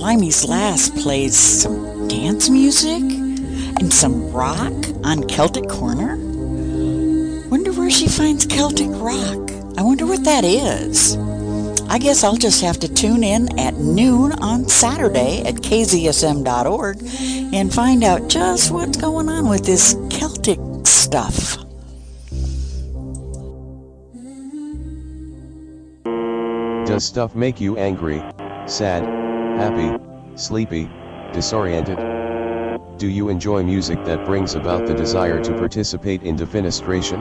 Blimey's Last plays some dance music and some rock on Celtic Corner. Wonder where she finds Celtic rock. I wonder what that is. I guess I'll just have to tune in at noon on Saturday at kzsm.org and find out just what's going on with this Celtic stuff. Does stuff make you angry, sad, happy, sleepy, disoriented? Do you enjoy music that brings about the desire to participate in defenestration?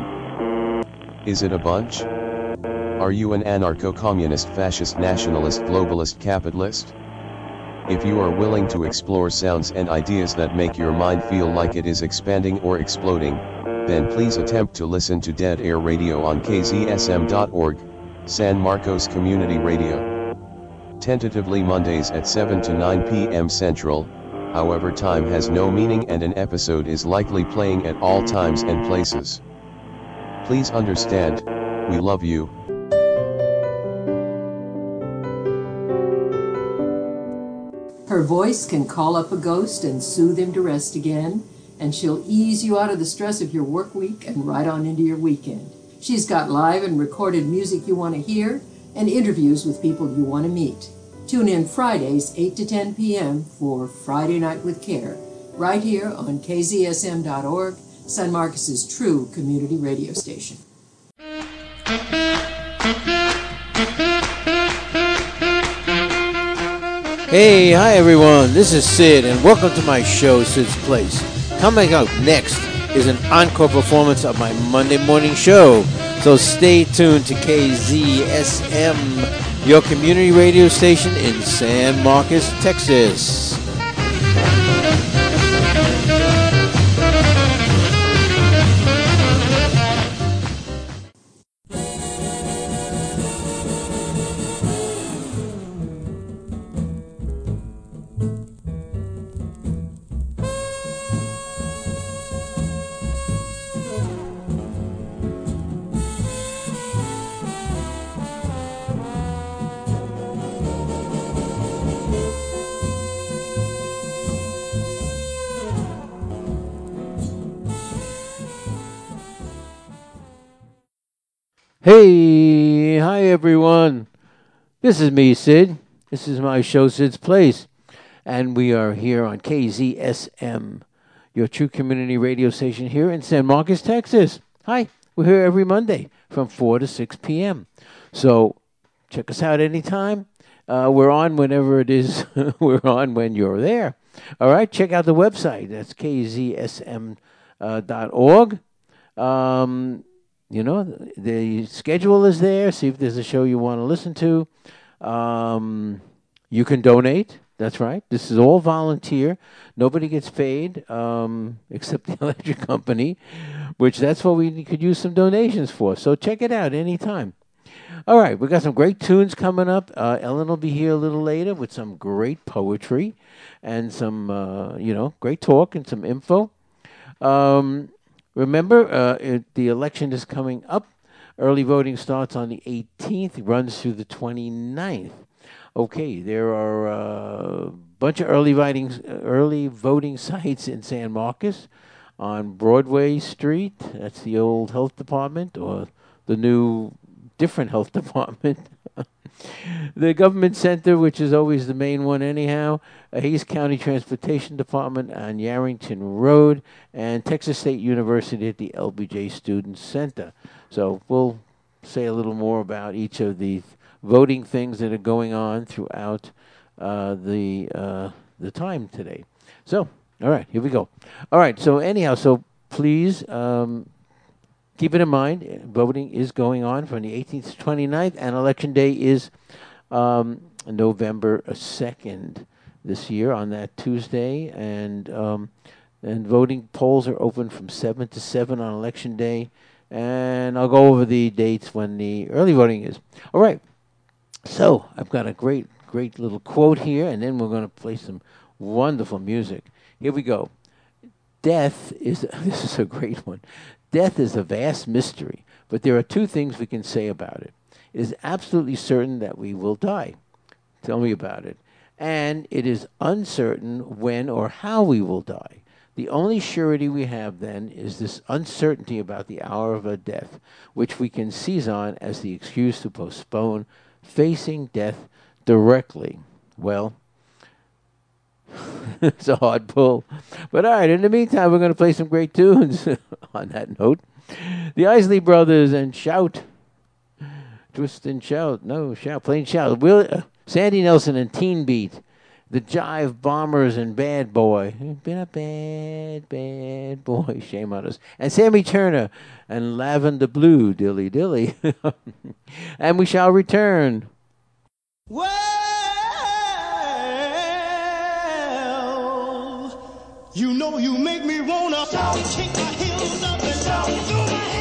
Is it a bunch? Are you an anarcho-communist fascist nationalist globalist capitalist? If you are willing to explore sounds and ideas that make your mind feel like it is expanding or exploding, then please attempt to listen to Dead Air Radio on kzsm.org, San Marcos Community Radio. Tentatively Mondays at 7 to 9 p.m. Central, however time has no meaning and an episode is likely playing at all times and places. Please understand, we love you. Her voice can call up a ghost and soothe him to rest again, and she'll ease you out of the stress of your work week and right on into your weekend. She's got live and recorded music you want to hear and interviews with people you want to meet. Tune in Fridays, 8 to 10 p.m. for Friday Night with Care, right here on kzsm.org, San Marcos's true community radio station. Hey, hi everyone. This is Sid, and welcome to my show, Sid's Place. Coming up next is an encore performance of my Monday morning show. So stay tuned to KZSM, your community radio station in San Marcos, Texas. Everyone. This is me, Sid. This is my show, Sid's Place. And we are here on KZSM, your true community radio station here in San Marcos, Texas. Hi, we're here every Monday from 4 to 6 p.m. So check us out anytime. Uh, we're on whenever it is we're on when you're there. All right, check out the website. That's kzsm.org. Uh, um, you know, the schedule is there. See if there's a show you want to listen to. Um, you can donate. That's right. This is all volunteer. Nobody gets paid um, except the electric company, which that's what we could use some donations for. So check it out anytime. All right, we got some great tunes coming up. Uh, Ellen will be here a little later with some great poetry and some, uh, you know, great talk and some info. Um, Remember, uh, it, the election is coming up. Early voting starts on the 18th, runs through the 29th. Okay, there are a uh, bunch of early voting early voting sites in San Marcos on Broadway Street. That's the old health department, or the new different health department. The government center, which is always the main one anyhow, uh, Hays County Transportation Department on Yarrington Road, and Texas State University at the LBJ Student Center. So we'll say a little more about each of the voting things that are going on throughout uh, the uh, the time today. So, all right, here we go. All right, so anyhow, so please um, keep it in mind, uh, voting is going on from the 18th to 29th, and election day is um, November 2nd this year on that Tuesday, and um, and voting polls are open from 7 to 7 on election day, and I'll go over the dates when the early voting is. All right, so I've got a great, great little quote here, and then we're going to play some wonderful music. Here we go. Death is, this is a great one. Death is a vast mystery, but there are two things we can say about it. It is absolutely certain that we will die. Tell me about it. and it is uncertain when or how we will die. The only surety we have then is this uncertainty about the hour of our death, which we can seize on as the excuse to postpone facing death directly. Well, it's a hard pull. But all right, in the meantime, we're going to play some great tunes on that note. The Isley Brothers and Shout. Twist and Shout. No, Shout. Plain Shout. Will, uh, Sandy Nelson and Teen Beat. The Jive Bombers and Bad Boy. Been a bad, bad boy. Shame on us. And Sammy Turner and Lavender Blue. Dilly dilly. and we shall return. Well, know you make me wanna kick my heels up and throw my hands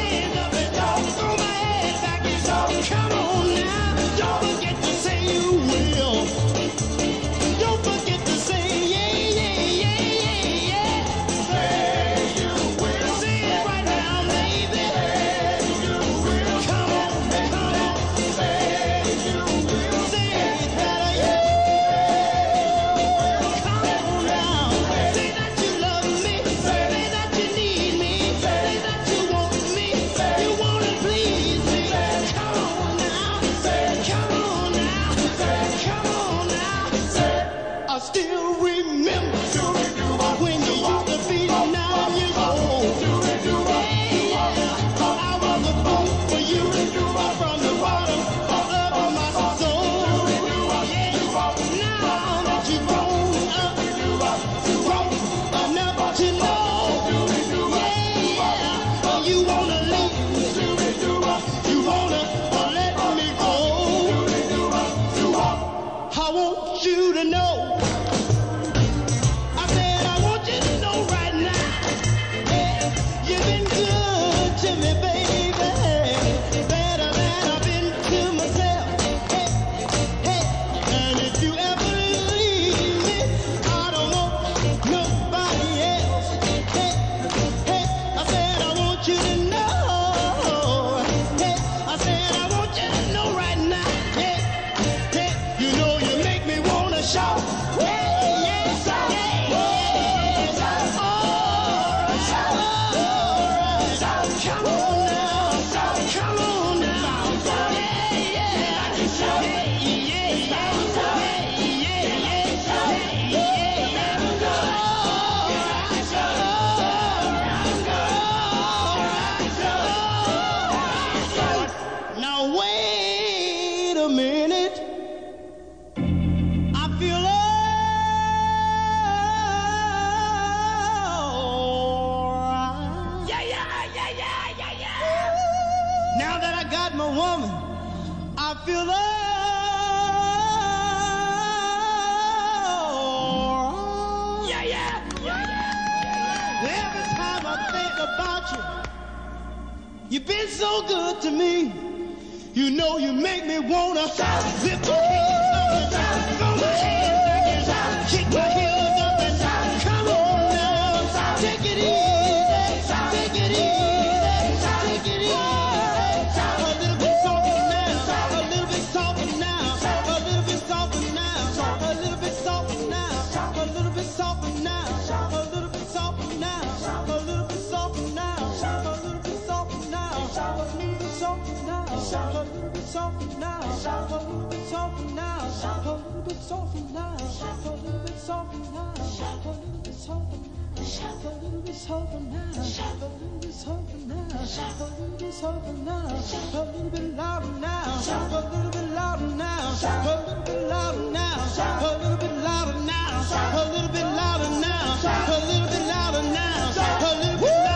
nossa now, a little bit softer now, a little bit softer now, a little bit softer now, a little bit softer now, a little bit softer now. A little bit softer now, a little bit softer now, a little bit softer now, a little bit louder now, a little bit louder now, a little bit louder now, a little bit louder now, a little bit louder now, a little bit louder now, a little bit louder now, a little bit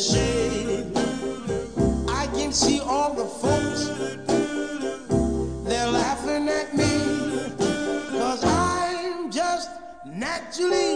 shade. I can see all the folks, they're laughing at me, cause I'm just naturally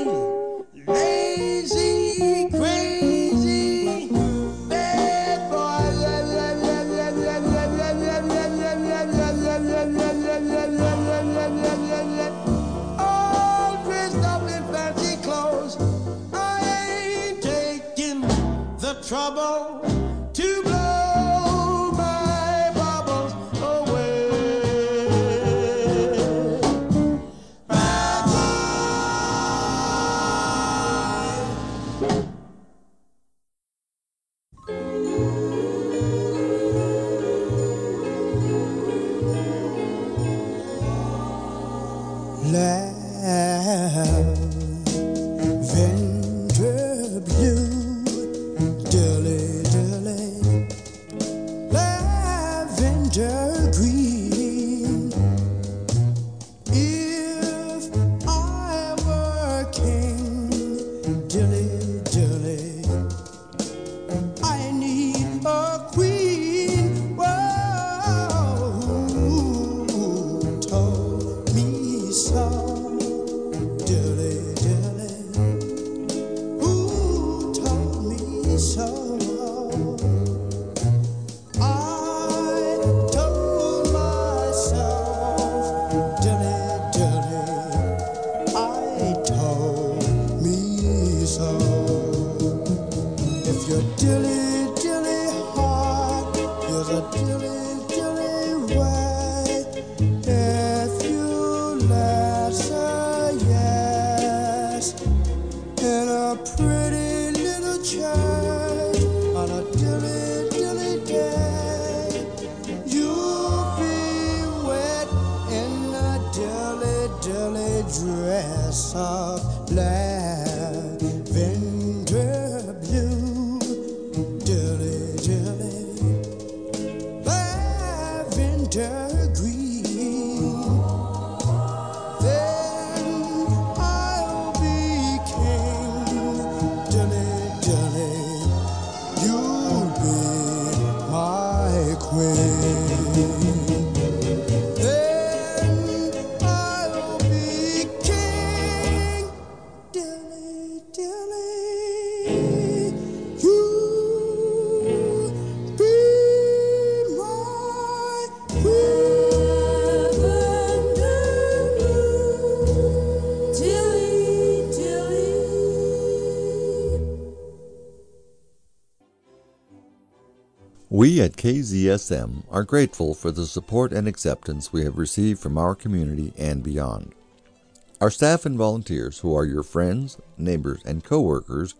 at KZSM are grateful for the support and acceptance we have received from our community and beyond. Our staff and volunteers, who are your friends, neighbors, and coworkers,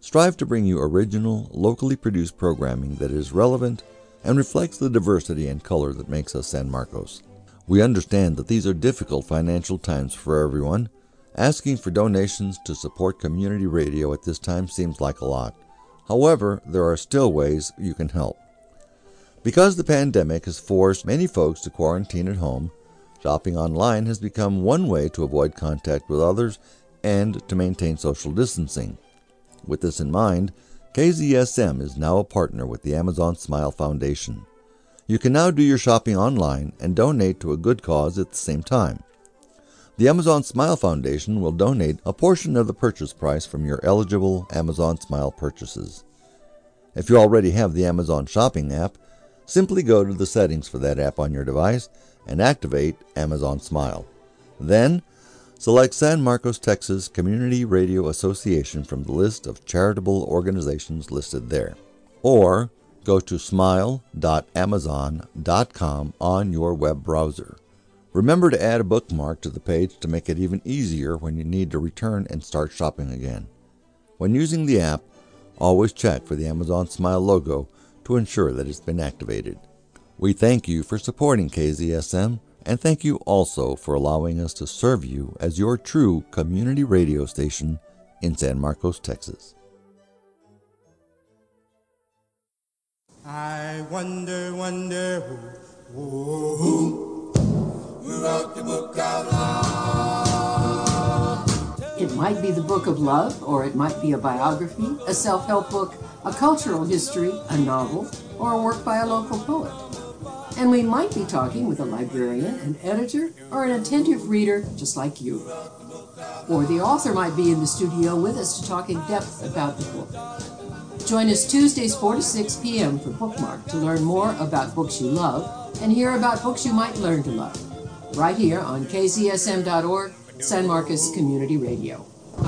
strive to bring you original, locally produced programming that is relevant and reflects the diversity and color that makes us San Marcos. We understand that these are difficult financial times for everyone. Asking for donations to support community radio at this time seems like a lot. However, there are still ways you can help. Because the pandemic has forced many folks to quarantine at home, shopping online has become one way to avoid contact with others and to maintain social distancing. With this in mind, KZSM is now a partner with the Amazon Smile Foundation. You can now do your shopping online and donate to a good cause at the same time. The Amazon Smile Foundation will donate a portion of the purchase price from your eligible Amazon Smile purchases. If you already have the Amazon Shopping app, simply go to the settings for that app on your device and activate Amazon Smile. Then, select San Marcos, Texas Community Radio Association from the list of charitable organizations listed there. Or go to smile.amazon.com on your web browser. Remember to add a bookmark to the page to make it even easier when you need to return and start shopping again. When using the app, always check for the Amazon Smile logo to ensure that it's been activated. We thank you for supporting KZSM and thank you also for allowing us to serve you as your true community radio station in San Marcos, Texas. I wonder, wonder who, who, who, wrote the book of. It might be the book of love, or it might be a biography, a self help book, a cultural history, a novel, or a work by a local poet. And we might be talking with a librarian, an editor, or an attentive reader just like you. Or the author might be in the studio with us to talk in depth about the book. Join us Tuesdays 4 to 6 p.m. for Bookmark to learn more about books you love and hear about books you might learn to love. Right here on kzsm.org, San Marcos Community Radio. Who,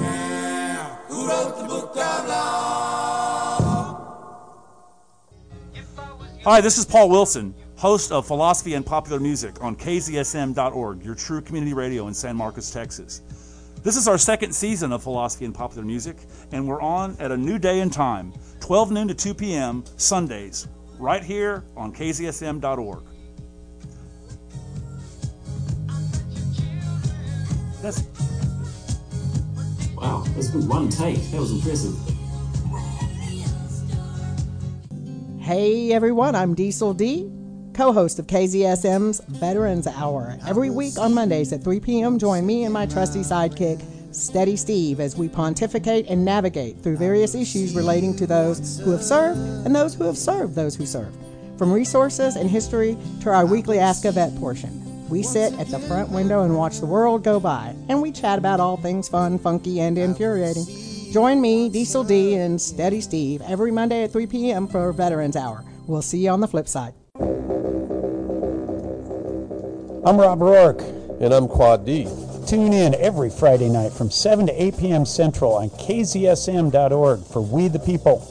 yeah, who. Hi, this is Paul Wilson, host of Philosophy and Popular Music on KZSM.org, your true community radio in San Marcos, Texas. This is our second season of Philosophy and Popular Music, and we're on at a new day and time, 12 noon to 2 p.m. Sundays, right here on KZSM.org. That's Wow, that's good. One take. That was impressive. Hey everyone, I'm Diesel D, co host of KZSM's Veterans Hour. Every week on Mondays at 3 p.m., join me and my trusty sidekick, Steady Steve, as we pontificate and navigate through various issues relating to those who have served and those who have served those who served. From resources and history to our weekly Ask a Vet portion. We sit at the front window and watch the world go by, and we chat about all things fun, funky, and infuriating. Join me, Diesel D, and Steady Steve every Monday at 3 p.m. for Veterans Hour. We'll see you on the flip side. I'm Rob Rourke. And I'm Quad D. Tune in every Friday night from 7 to 8 p.m. Central on kzsm.org for We the People.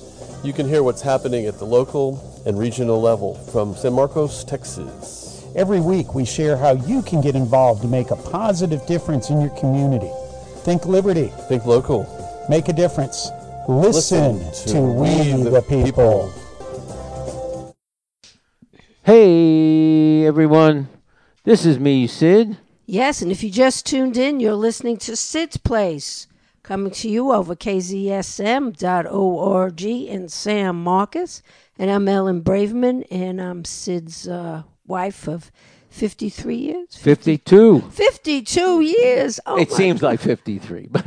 You can hear what's happening at the local and regional level from San Marcos, Texas. Every week we share how you can get involved to make a positive difference in your community. Think liberty. Think local. Make a difference. Listen, Listen to, to We, We the, the people. Hey, everyone. This is me, Sid. Yes, and if you just tuned in, you're listening to Sid's Place, coming to you over kzsm.org in San Marcos. And I'm Ellen Braverman, and I'm Sid's uh, wife of 53 years. 52. 52 years. Oh, it seems like 53, but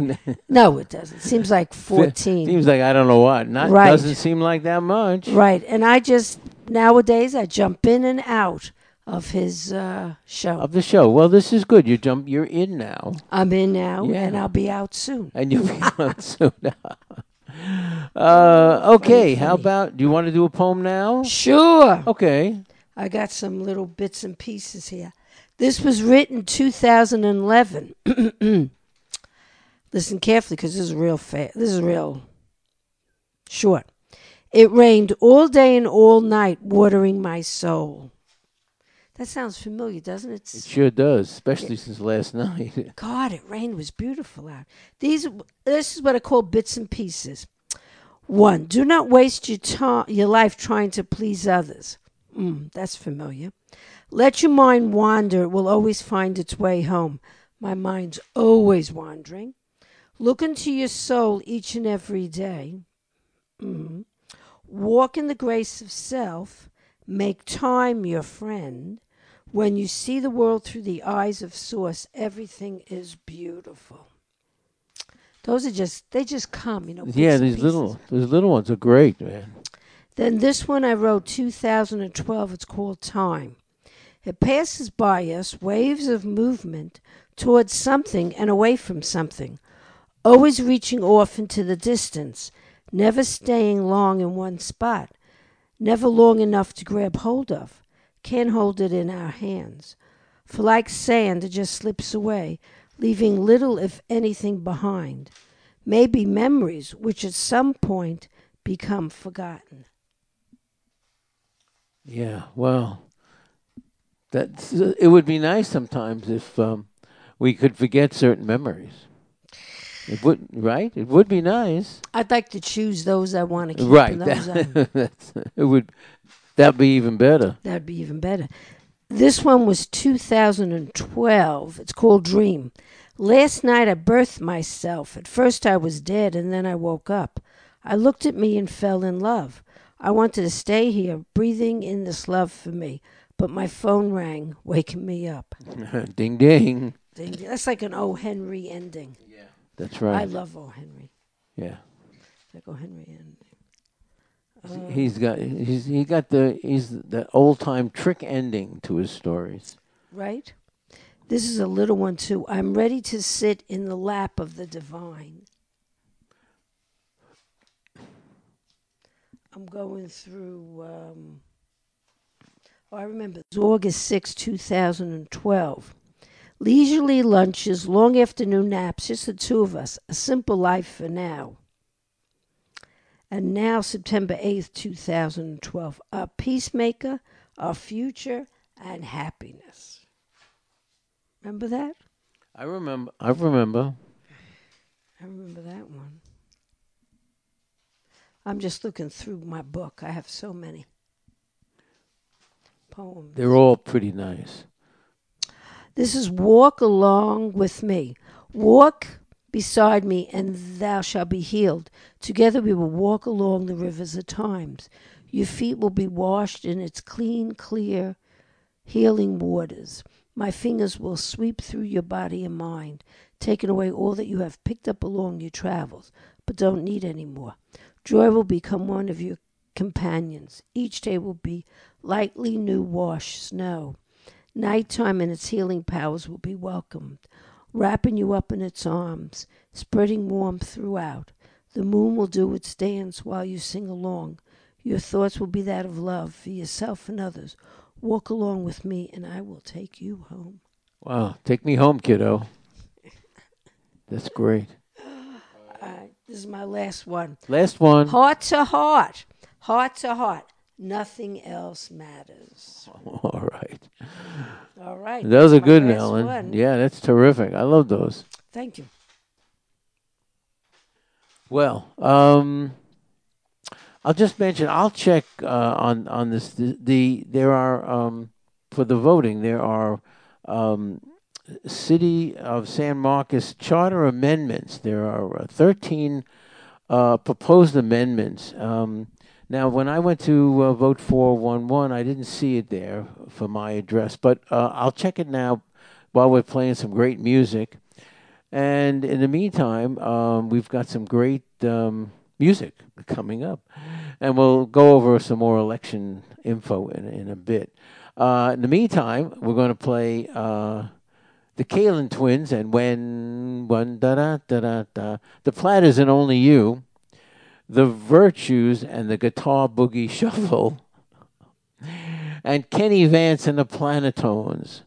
No, it doesn't. Seems like 14. seems like I don't know what. Not Right. doesn't seem like that much. Right. And I just, nowadays, I jump in and out of his uh, show. Of the show. Well, this is good. You jump. You're in now, I'm in now, Yeah. and I'll be out soon. and you'll be on soon. uh, okay. How about? Do you want to do a poem now? Sure. Okay. I got some little bits and pieces here. This was written 2011. Listen carefully because this is real fa- This is real short. It rained all day and all night, watering my soul. That sounds familiar, doesn't it? It sure does, especially since last night. God, it rained. It was beautiful out. These, this is what I call bits and pieces. One, do not waste your time, your life trying to please others. Mm, that's familiar. Let your mind wander. It will always find its way home. My mind's always wandering. Look into your soul each and every day. Mm. Walk in the grace of self. Make time your friend. When you see the world through the eyes of Source, everything is beautiful. Those are just, they just come, you know. yeah, these pieces. little, these little ones are great, man. Then this one I wrote 2012. It's called Time. It passes by us, waves of movement towards something and away from something. always reaching off into the distance, never staying long in one spot, never long enough to grab hold of. Can't hold it in our hands. For like sand, it just slips away, leaving little, if anything, behind. Maybe memories which at some point become forgotten. Yeah, well, that's it would be nice sometimes if um, we could forget certain memories. It would, right? It would be nice. I'd like to choose those I want to keep. Right. And those I, That's, it would. That'd be even better. that'd be even better. This one was 2012. It's called Dream. Last night I birthed myself. At first I was dead, and then I woke up. I looked at me and fell in love. I wanted to stay here, breathing in this love for me, but my phone rang, waking me up. ding ding. Ding. That's like an O. Henry ending. Yeah. That's right. I love O. Henry. Yeah. Like O. Henry ending. He's got he's he got the he's the old time trick ending to his stories. Right? This is a little one too. I'm ready to sit in the lap of the divine. I'm going through. Um, oh, I remember. It was August 6, 2012. Leisurely lunches, long afternoon naps, just the two of us. A simple life for now. And now, September 8th, 2012. A peacemaker, our future, and happiness. Remember that? I remember. I remember. I remember that one. I'm just looking through my book. I have so many poems. They're all pretty nice. This is walk along with me. Walk beside me, and thou shalt be healed. Together we will walk along the rivers of times. Your feet will be washed in its clean, clear, healing waters. My fingers will sweep through your body and mind, taking away all that you have picked up along your travels, but don't need any more. Joy will become one of your companions. Each day will be lightly new washed snow. Nighttime and its healing powers will be welcomed, wrapping you up in its arms, spreading warmth throughout. The moon will do its dance while you sing along. Your thoughts will be that of love for yourself and others. Walk along with me, and I will take you home. Wow, take me home, kiddo. That's great. All right, this is my last one. Last one. Heart to heart. Heart to heart. Nothing else matters. All right. All right. Those are that's my good, last Ellen. one. Yeah, that's terrific. I love those. Thank you. Well, um, I'll just mention. I'll check uh, on on this. The, the there are um, for the voting. There are um, city of San Marcos charter amendments. There are uh, thirteen uh, proposed amendments. Um, now, when I went to uh, vote four one one, I didn't see it there for my address, but uh, I'll check it now while we're playing some great music. And in the meantime, um, we've got some great um, music coming up. And we'll go over some more election info in, in a bit. Uh, in the meantime, we're going to play uh, the Kalin Twins and When, One, Da Da Da Da Da, The Platters and Only You, The Virtues and the Guitar Boogie Shuffle, and Kenny Vance and the Planetones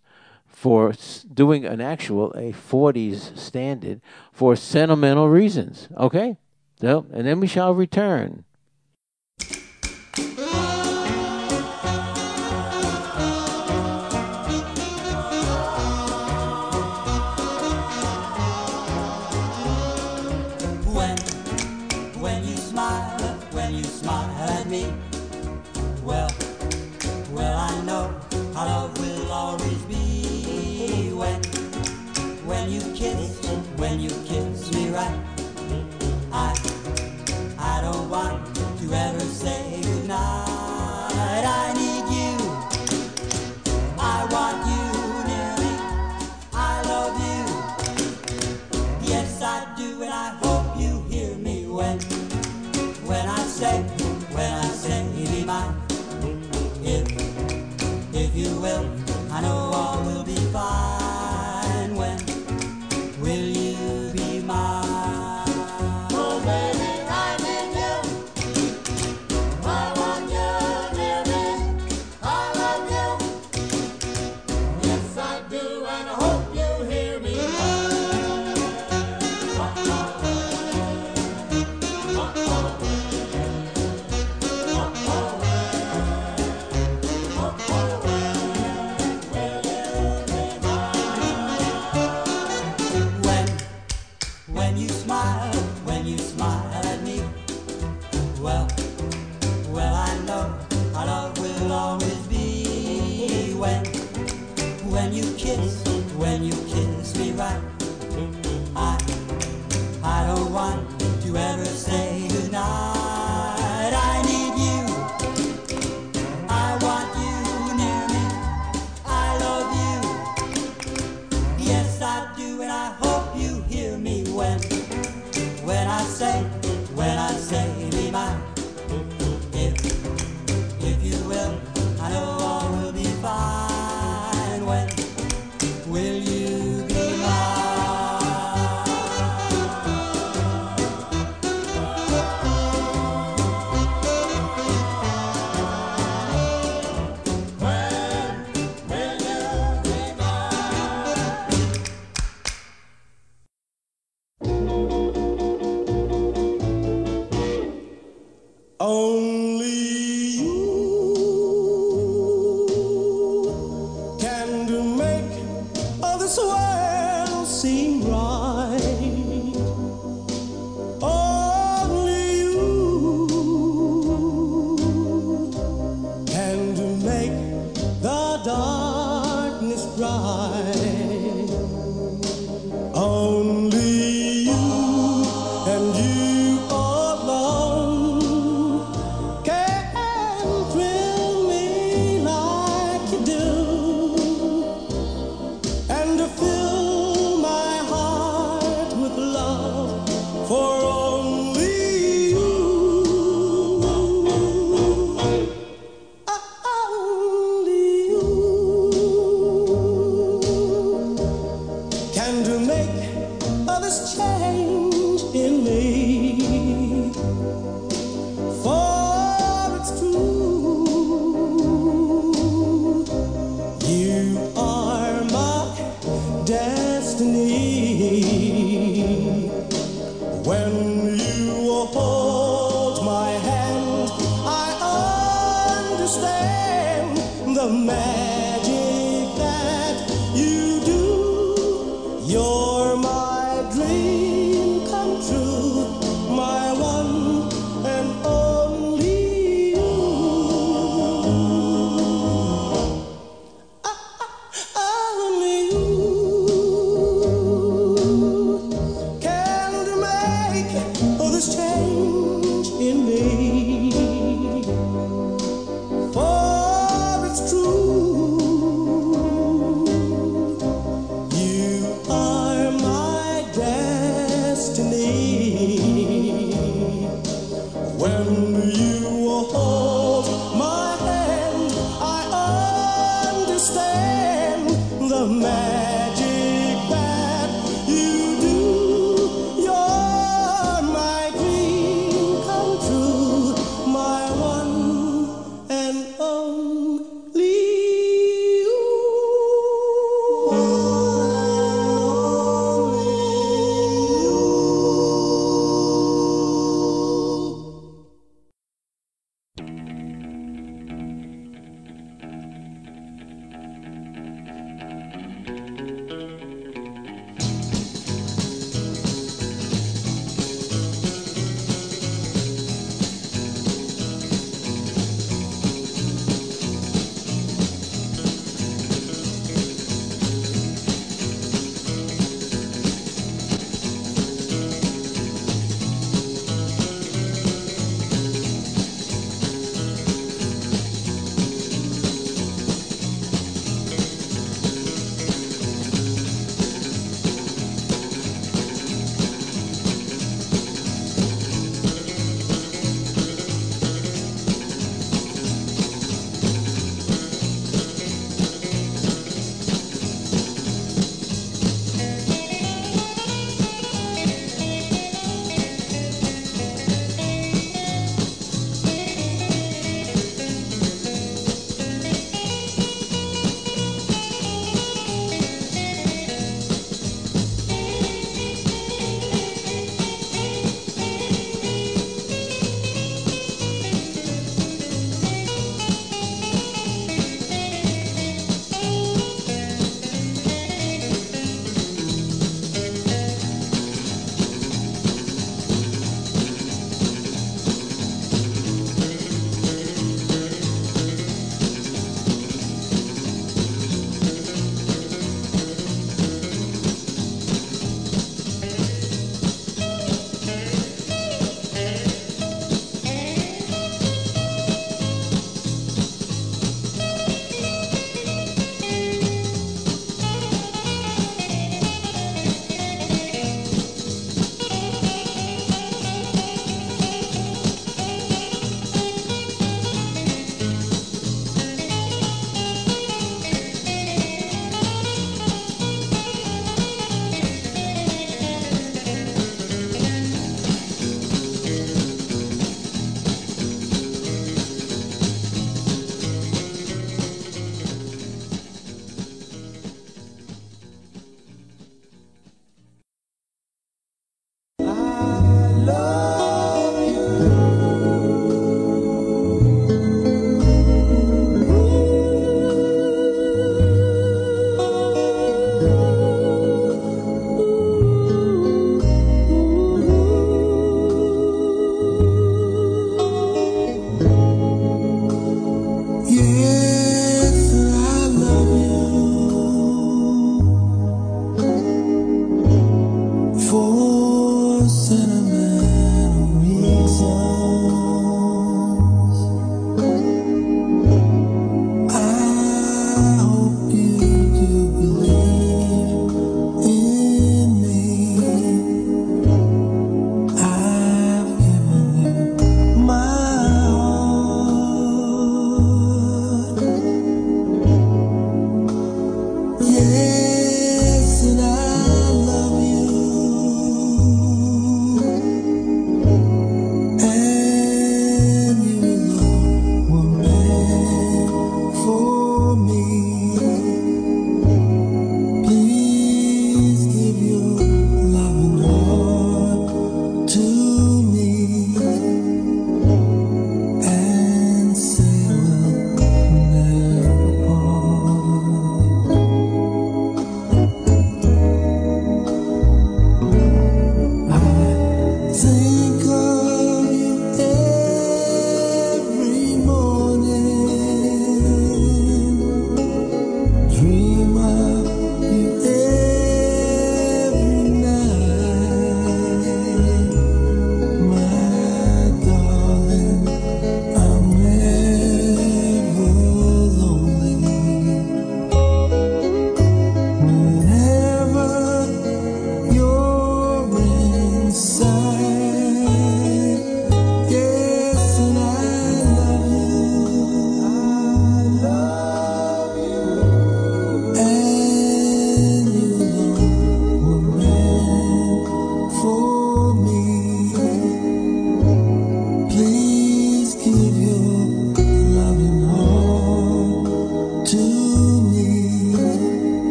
for doing an actual a 40s standard for sentimental reasons. Okay? So, and then we shall return.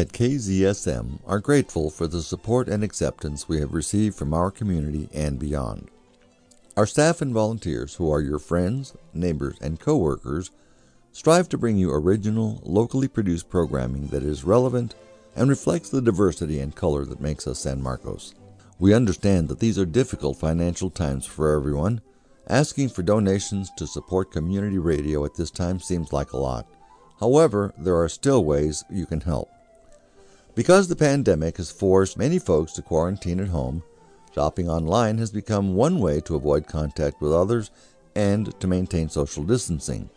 At KZSM are grateful for the support and acceptance we have received from our community and beyond. Our staff and volunteers, who are your friends, neighbors, and coworkers, strive to bring you original, locally produced programming that is relevant and reflects the diversity and color that makes us San Marcos. We understand that these are difficult financial times for everyone. Asking for donations to support community radio at this time seems like a lot. However, there are still ways you can help. Because the pandemic has forced many folks to quarantine at home, shopping online has become one way to avoid contact with others and to maintain social distancing.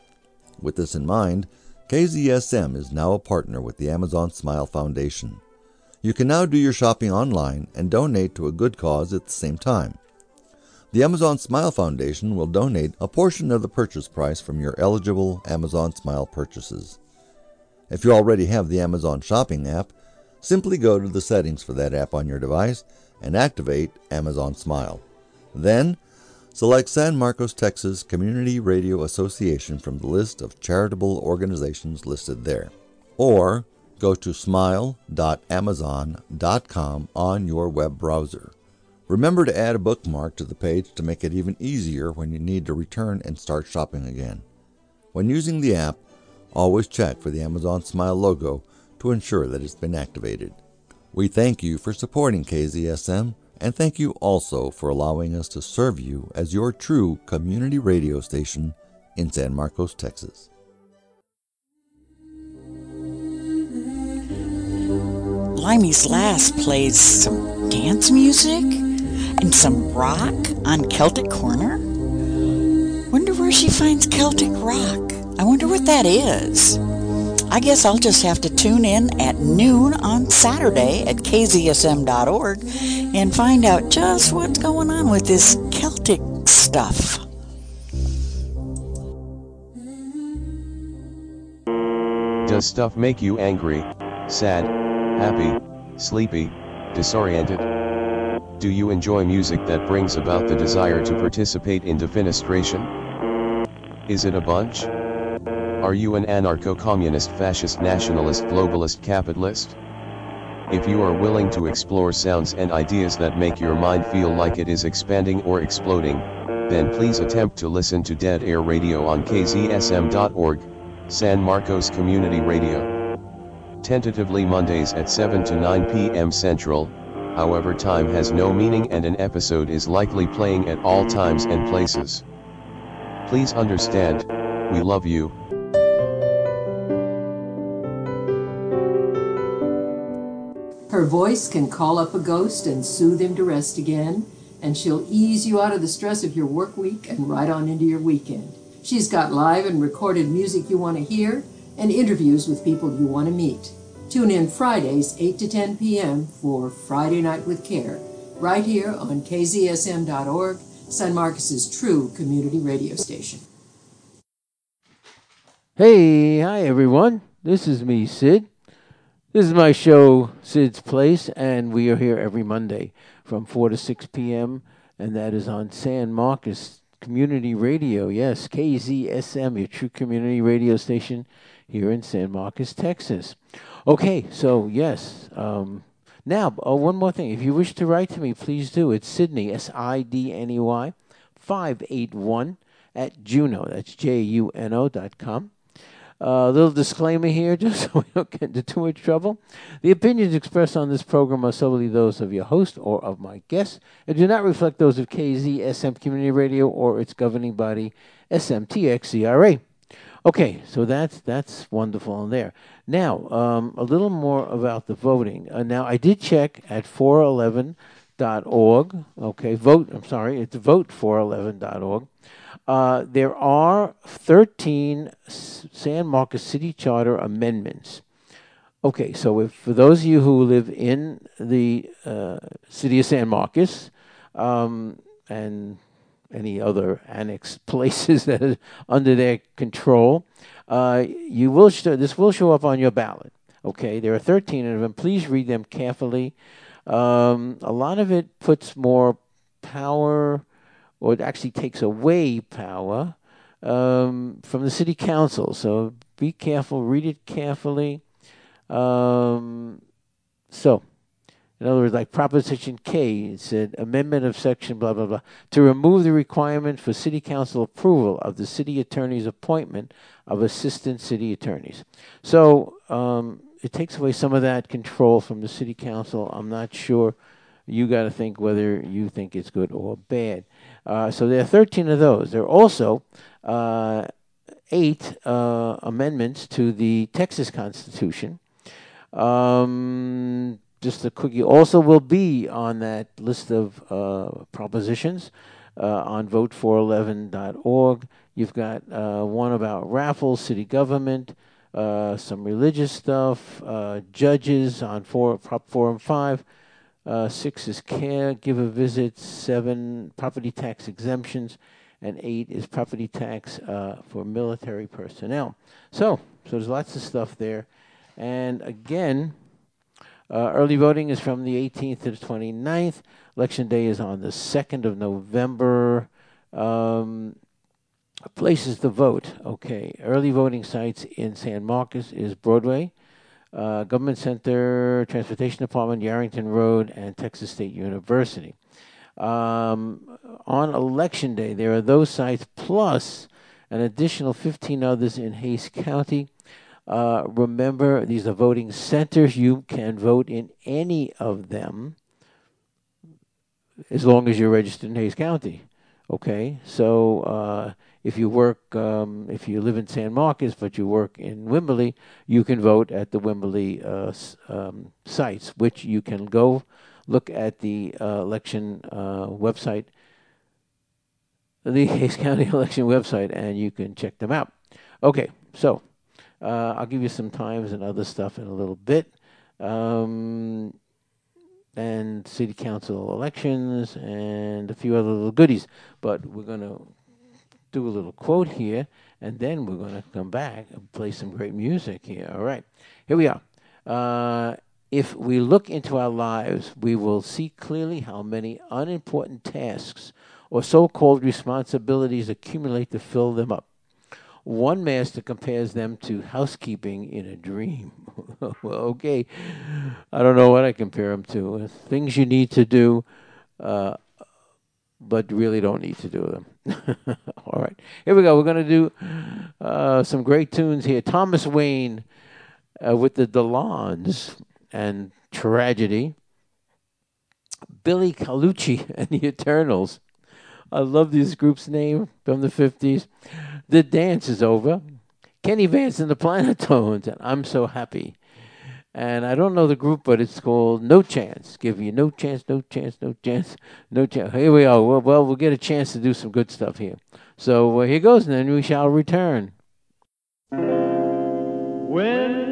With this in mind, KZSM is now a partner with the Amazon Smile Foundation. You can now do your shopping online and donate to a good cause at the same time. The Amazon Smile Foundation will donate a portion of the purchase price from your eligible Amazon Smile purchases. If you already have the Amazon Shopping app, simply go to the settings for that app on your device and activate Amazon Smile. Then, select San Marcos, Texas Community Radio Association from the list of charitable organizations listed there. Or go to smile.amazon.com on your web browser. Remember to add a bookmark to the page to make it even easier when you need to return and start shopping again. When using the app, always check for the Amazon Smile logo to ensure that it's been activated. We thank you for supporting KZSM and thank you also for allowing us to serve you as your true community radio station in San Marcos, Texas. Limey's Last plays some dance music and some rock on Celtic Corner. Wonder where she finds Celtic rock. I wonder what that is. I guess I'll just have to tune in at noon on Saturday at kzsm.org and find out just what's going on with this Celtic stuff. Does stuff make you angry, sad, happy, sleepy, disoriented? Do you enjoy music that brings about the desire to participate in defenestration? Is it a bunch? Are you an anarcho-communist fascist nationalist globalist capitalist? If you are willing to explore sounds and ideas that make your mind feel like it is expanding or exploding, then please attempt to listen to Dead Air Radio on kzsm.org, San Marcos Community Radio. Tentatively Mondays at 7 to 9 p.m. Central, however time has no meaning and an episode is likely playing at all times and places. Please understand, we love you. Her voice can call up a ghost and soothe him to rest again, and she'll ease you out of the stress of your work week and right on into your weekend. She's got live and recorded music you want to hear and interviews with people you want to meet. Tune in Fridays, 8 to 10 p.m. for Friday Night with Care, right here on kzsm.org, San Marcos's true community radio station. Hey, hi everyone. This is me, Sid. This is my show, Sid's Place, and we are here every Monday from 4 to 6 p.m., and that is on San Marcos Community Radio. Yes, KZSM, your true community radio station here in San Marcos, Texas. Okay, so yes. Um, now, oh, one more thing. If you wish to write to me, please do. It's Sidney, S I D N E Y, 581 at Juno. That's J U N O dot com. A uh, little disclaimer here, just so we don't get into too much trouble. The opinions expressed on this program are solely those of your host or of my guests, and do not reflect those of KZSM Community Radio or its governing body, SMTXCRA. Okay, so that's that's wonderful in there. Now, um, a little more about the voting. Uh, now, I did check at 411.org. Okay, vote. I'm sorry, it's vote411.org. Uh, there are 13 San Marcos City Charter amendments. Okay, so if, for those of you who live in the uh, city of San Marcos um, and any other annexed places that are under their control, uh, you will sh- this will show up on your ballot. Okay, there are 13 of them. Please read them carefully. Um, a lot of it puts more power or it actually takes away power um, from the city council. So be careful, read it carefully. Um, so, in other words, like Proposition K, it said amendment of section blah blah blah to remove the requirement for city council approval of the city attorney's appointment of assistant city attorneys. So um, it takes away some of that control from the city council. I'm not sure. You got to think whether you think it's good or bad. Uh, so there are 13 of those. There are also uh, eight uh, amendments to the Texas Constitution. Um, just a quickie. Also, will be on that list of uh, propositions uh, on vote411.org. You've got one about raffles, city government, some religious stuff, judges on four, Prop 4 and 5. Uh, six is care, caregiver visits. Seven, property tax exemptions. And eight is property tax uh, for military personnel. So, so there's lots of stuff there. And again, uh, early voting is from the 18th to the 29th. Election day is on the 2nd of November. Um, places to vote. Okay, early voting sites in San Marcos is Broadway, uh, Government Center, Transportation Department, Yarrington Road, and Texas State University. Um, on election day, there are those sites plus an additional 15 others in Hays County. Uh, remember, these are voting centers. You can vote in any of them as long as you're registered in Hays County. Okay, so uh, if you work, um, if you live in San Marcos but you work in Wimberley, you can vote at the Wimberley uh, um, sites, which you can go look at the uh, election uh, website, the Hays County election website, and you can check them out. Okay, so uh, I'll give you some times and other stuff in a little bit. Um, and city council elections and a few other little goodies. But we're going to do a little quote here, and then we're going to come back and play some great music here. All right, here we are. Uh, if we look into our lives, we will see clearly how many unimportant tasks or so called responsibilities accumulate to fill them up. One master compares them to housekeeping in a dream. okay, I don't know what I compare them to. Things you need to do, uh, but really don't need to do them. All right, here we go. We're going to do uh, some great tunes here. Thomas Wayne uh, with the Delons and Tragedy. Billy Colucci and the Eternals. I love this group's name from the 50s. The Dance is Over. Kenny Vance and the Planotones, and I'm So Happy. And I don't know the group, but it's called No Chance. Give you no chance, no chance, no chance, no chance. Here we are. Well, well we'll get a chance to do some good stuff here. So uh, here goes, and then we shall return. Wind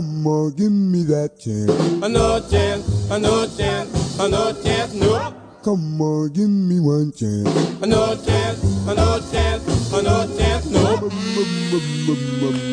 Come on, give me that chance. Another chance, another chance, another chance, no. Come on, give me one chance. Another chance, another chance, another chance, no.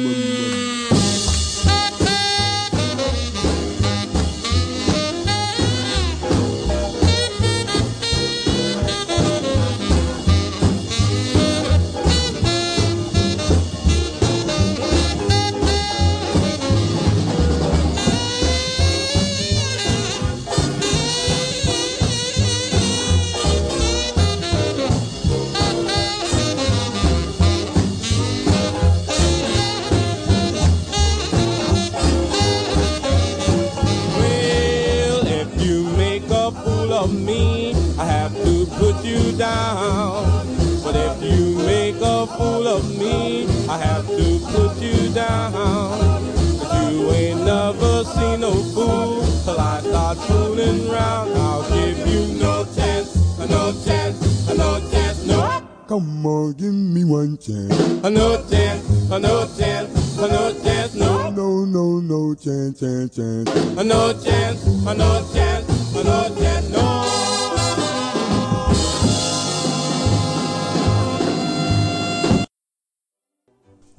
Fooling round. I'll give you no chance, no chance, no chance, no. Come on, give me one chance. No chance, no chance, no chance, no. No, no, no chance, chance, chance. No chance, I no chance, no chance, no.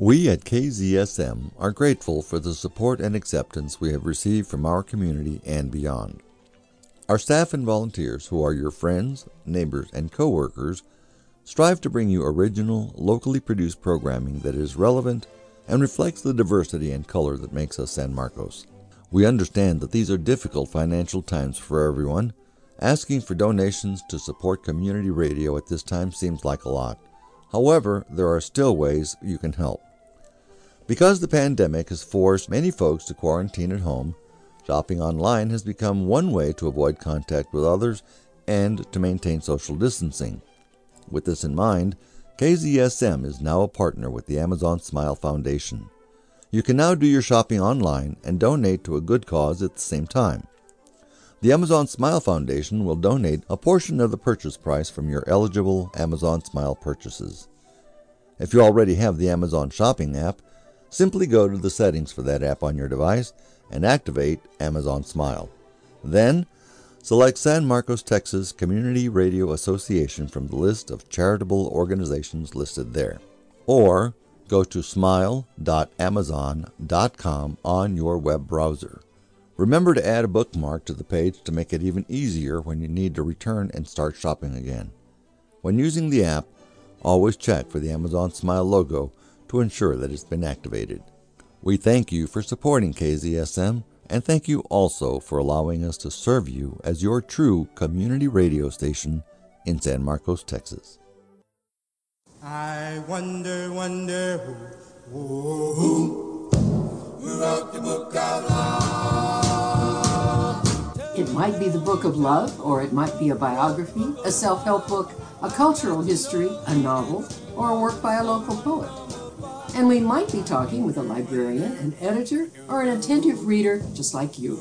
We at KZSM are grateful for the support and acceptance we have received from our community and beyond. Our staff and volunteers, who are your friends, neighbors, and coworkers, strive to bring you original, locally produced programming that is relevant and reflects the diversity and color that makes us San Marcos. We understand that these are difficult financial times for everyone. Asking for donations to support community radio at this time seems like a lot. However, there are still ways you can help. Because the pandemic has forced many folks to quarantine at home, shopping online has become one way to avoid contact with others and to maintain social distancing. With this in mind, KZSM is now a partner with the Amazon Smile Foundation. You can now do your shopping online and donate to a good cause at the same time. The Amazon Smile Foundation will donate a portion of the purchase price from your eligible Amazon Smile purchases. If you already have the Amazon Shopping app, simply go to the settings for that app on your device and activate Amazon Smile. Then, select San Marcos, Texas Community Radio Association from the list of charitable organizations listed there. Or go to smile.amazon.com on your web browser. Remember to add a bookmark to the page to make it even easier when you need to return and start shopping again. When using the app, always check for the Amazon Smile logo to ensure that it's been activated. We thank you for supporting KZSM and thank you also for allowing us to serve you as your true community radio station in San Marcos, Texas. I wonder, wonder who, who, who, who wrote the book of love. It might be the book of love, or it might be a biography, a self help book, a cultural history, a novel, or a work by a local poet. And we might be talking with a librarian, an editor, or an attentive reader just like you.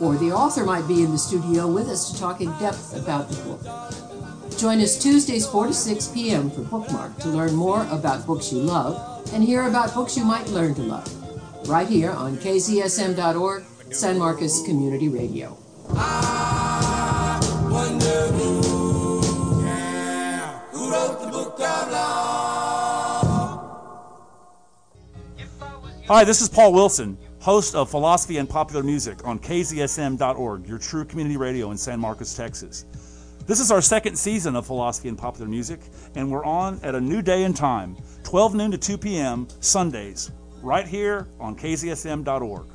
Or the author might be in the studio with us to talk in depth about the book. Join us Tuesdays 4 to 6 p.m. for Bookmark to learn more about books you love and hear about books you might learn to love. Right here on kzsm.org, San Marcos Community Radio. Hi, this is Paul Wilson, host of Philosophy and Popular Music on KZSM.org, your true community radio in San Marcos, Texas. This is our second season of Philosophy and Popular Music, and we're on at a new day and time, 12 noon to 2 p.m. Sundays, right here on KZSM.org.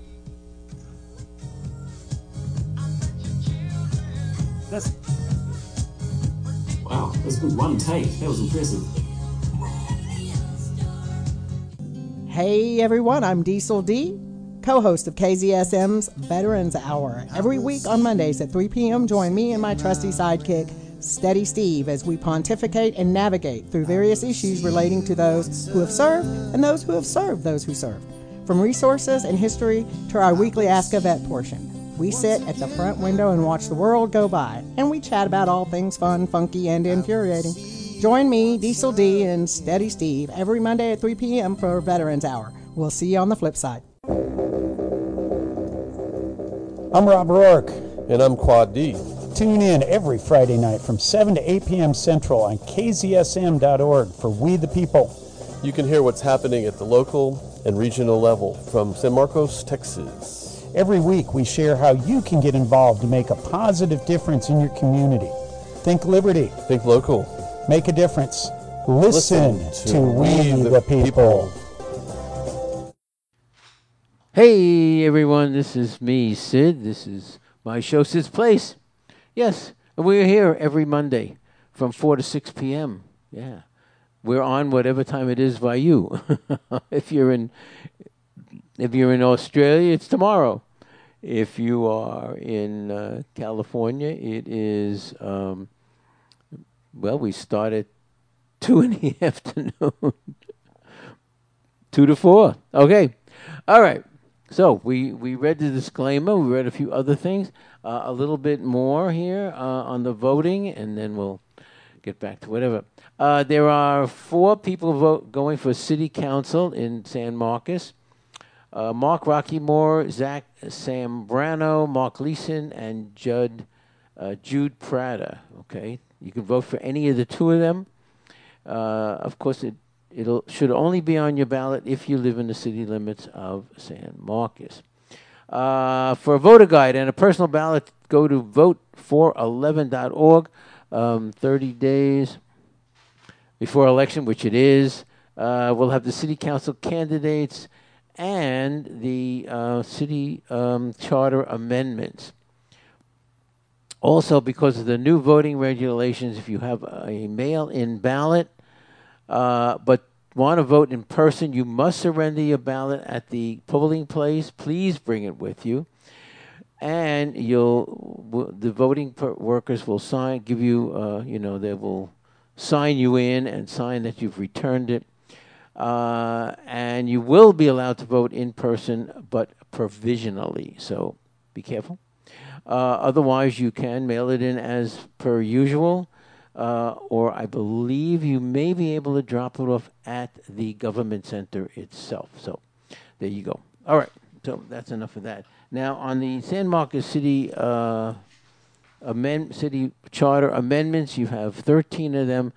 That's Wow, that was good. One take. That was impressive. Hey everyone, I'm Diesel D, co host of KZSM's Veterans Hour. Every week on Mondays at 3 p.m., join me and my trusty sidekick, Steady Steve, as we pontificate and navigate through various issues relating to those who have served and those who have served those who served. From resources and history to our weekly Ask a Vet portion. We sit at the front window and watch the world go by, and we chat about all things fun, funky, and infuriating. Join me, Diesel D, and Steady Steve every Monday at 3 p.m. for Veterans Hour. We'll see you on the flip side. I'm Rob Rourke. And I'm Quad D. Tune in every Friday night from 7 to 8 p.m. Central on kzsm.org for We the People. You can hear what's happening at the local and regional level from San Marcos, Texas. Every week, we share how you can get involved to make a positive difference in your community. Think liberty. Think local. Make a difference. Listen, Listen to, We the, people. Hey everyone, this is me, Sid. This is my show, Sid's Place. Yes, and we're here every Monday from 4 to 6 p.m. Yeah. We're on whatever time it is by you. if you're in if you're in Australia, it's tomorrow. If you are in uh, California, it is um, well, we start at two in the afternoon. two to four. Okay. All right. So we, we read the disclaimer. We read a few other things. Uh, a little bit more here uh, on the voting, and then we'll get back to whatever. Uh, there are four people vote going for city council in San Marcos. Uh, Mark Rockeymoore, Zach Sambrano, Mark Leeson, and Judd uh, Jude Prather. Okay, you can vote for any of the two of them. Uh, of course, it it'll should only be on your ballot if you live in the city limits of San Marcos. Uh, for a voter guide and a personal ballot, go to vote411.org. Um, 30 days before election, which it is. Uh, we'll have the city council candidates and the uh, city um, charter amendments. Also, because of the new voting regulations, if you have a mail in ballot uh, but want to vote in person, you must surrender your ballot at the polling place. Please bring it with you. And you'll the voting workers will sign, give you, uh, you know, they will sign you in and sign that you've returned it. Uh, and you will be allowed to vote in person, but provisionally. So be careful. Uh, otherwise, you can mail it in as per usual, uh, or I believe you may be able to drop it off at the government center itself. So there you go. All right. So that's enough of that. Now, on the San Marcos City uh, amend city charter amendments, you have 13 of them.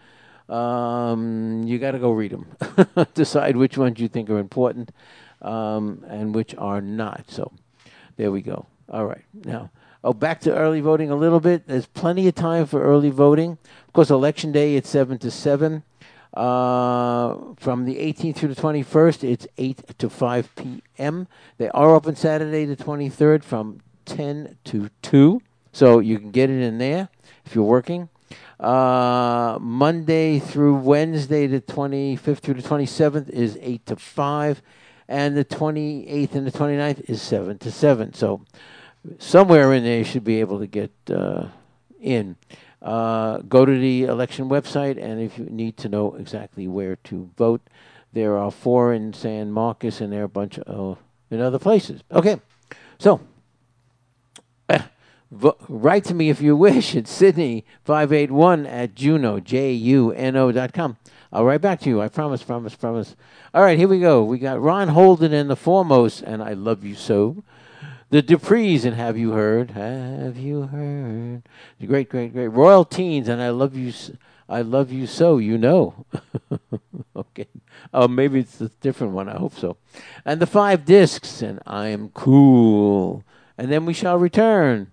Um, you got to go read them. Decide which ones you think are important um, and which are not. So there we go. All right. Now, oh, back to early voting a little bit. There's plenty of time for early voting. Of course, election day it's seven to seven. Uh, from the 18th through the 21st, it's 8 to 5 p.m. They are open Saturday the 23rd from 10 to 2, so you can get it in there if you're working. Uh, Monday through Wednesday, the 25th through the 27th, is 8 to 5, and the 28th and the 29th is 7 to 7. So somewhere in there, you should be able to get uh, in. Uh, go to the election website, and if you need to know exactly where to vote, there are four in San Marcos, and there are a bunch of, in other places. Okay, so vo- write to me if you wish at Sydney581 at Juno, J-U-N-O dot com. I'll write back to you. I promise, promise, promise. All right, here we go. We got Ron Holden in the foremost, and I love you so. The Duprees and Have You Heard? Have You Heard? The great, great, great Royal Teens and I Love You. I love you so. You know. okay. Oh, maybe it's a different one. I hope so. And the five discs and I am cool. And then we shall return.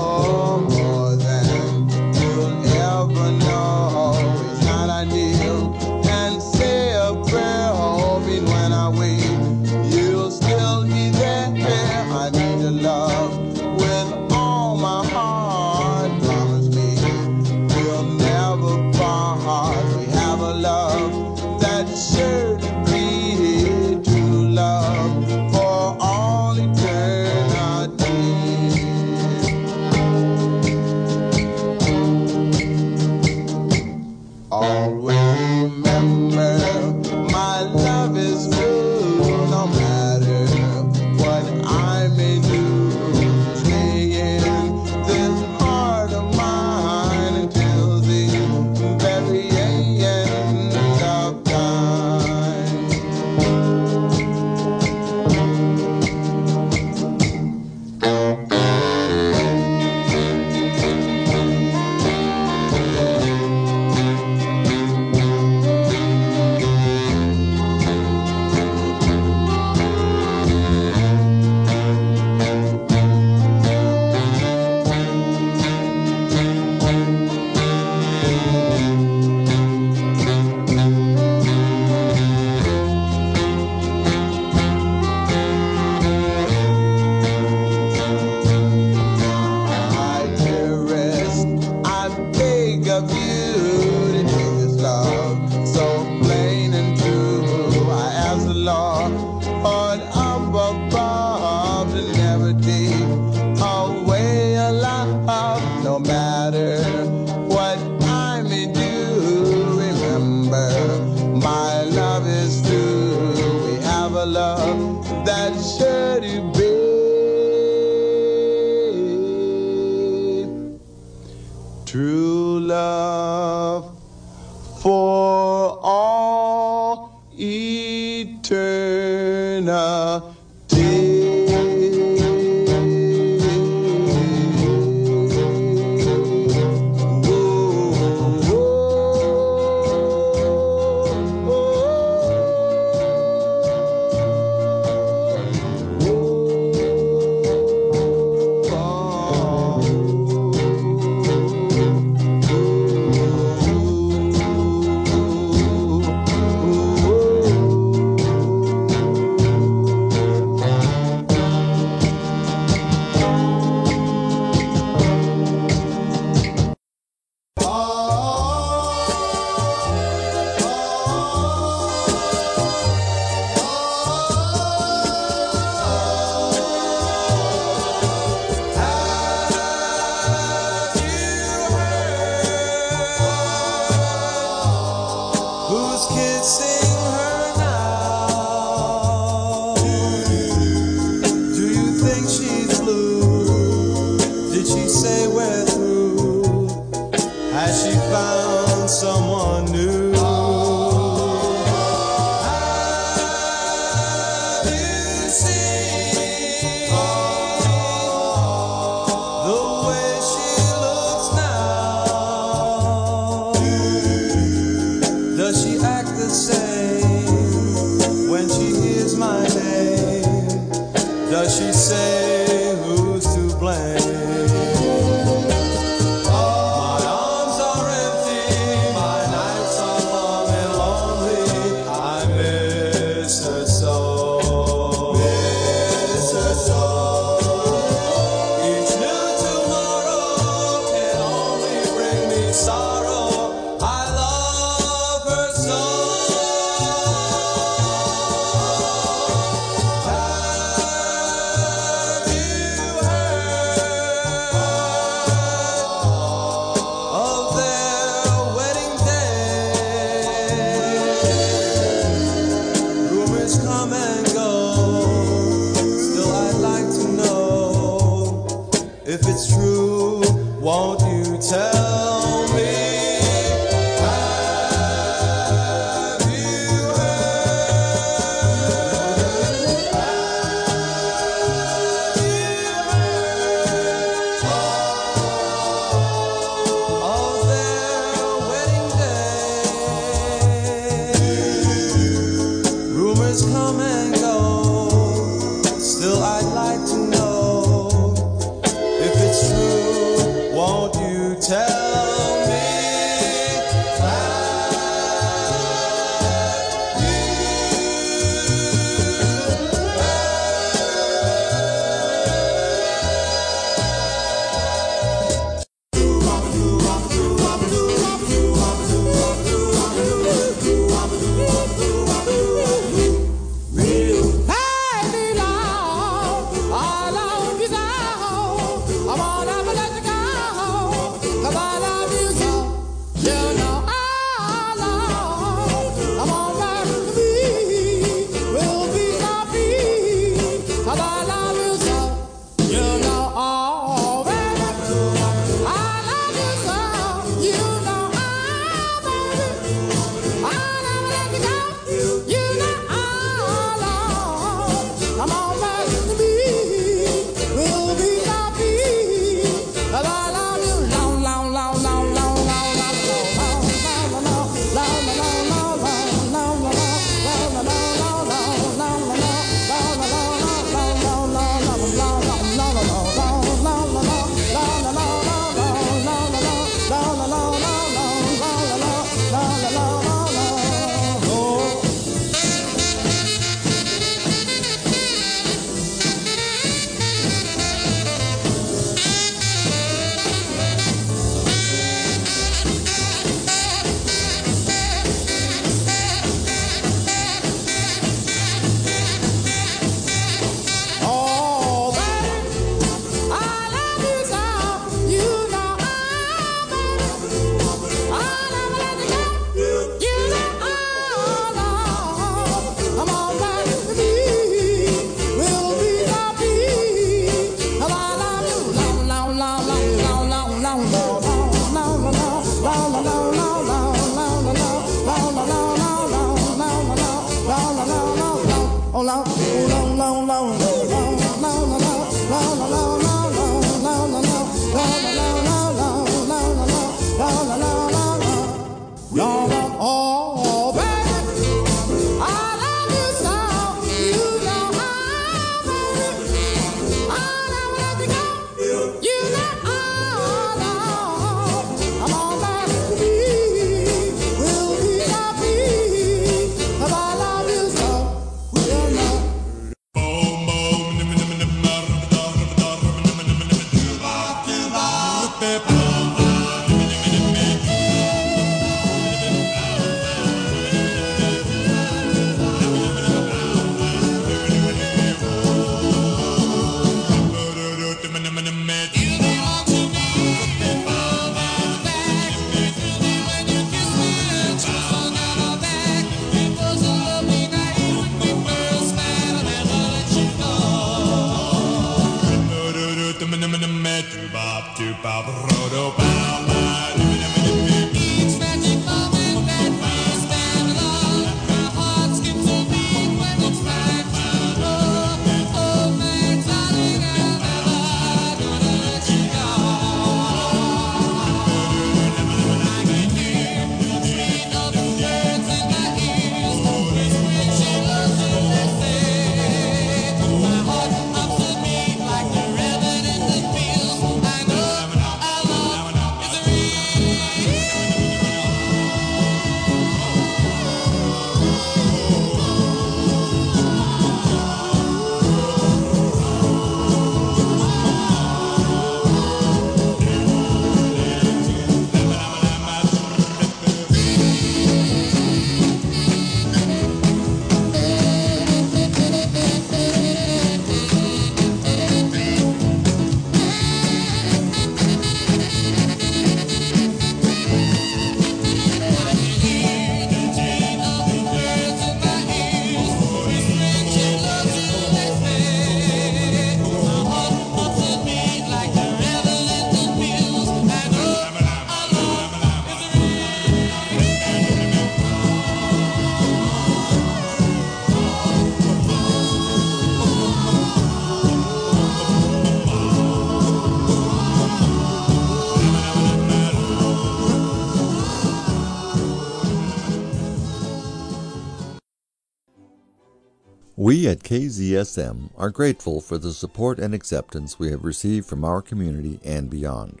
KZSM are grateful for the support and acceptance we have received from our community and beyond.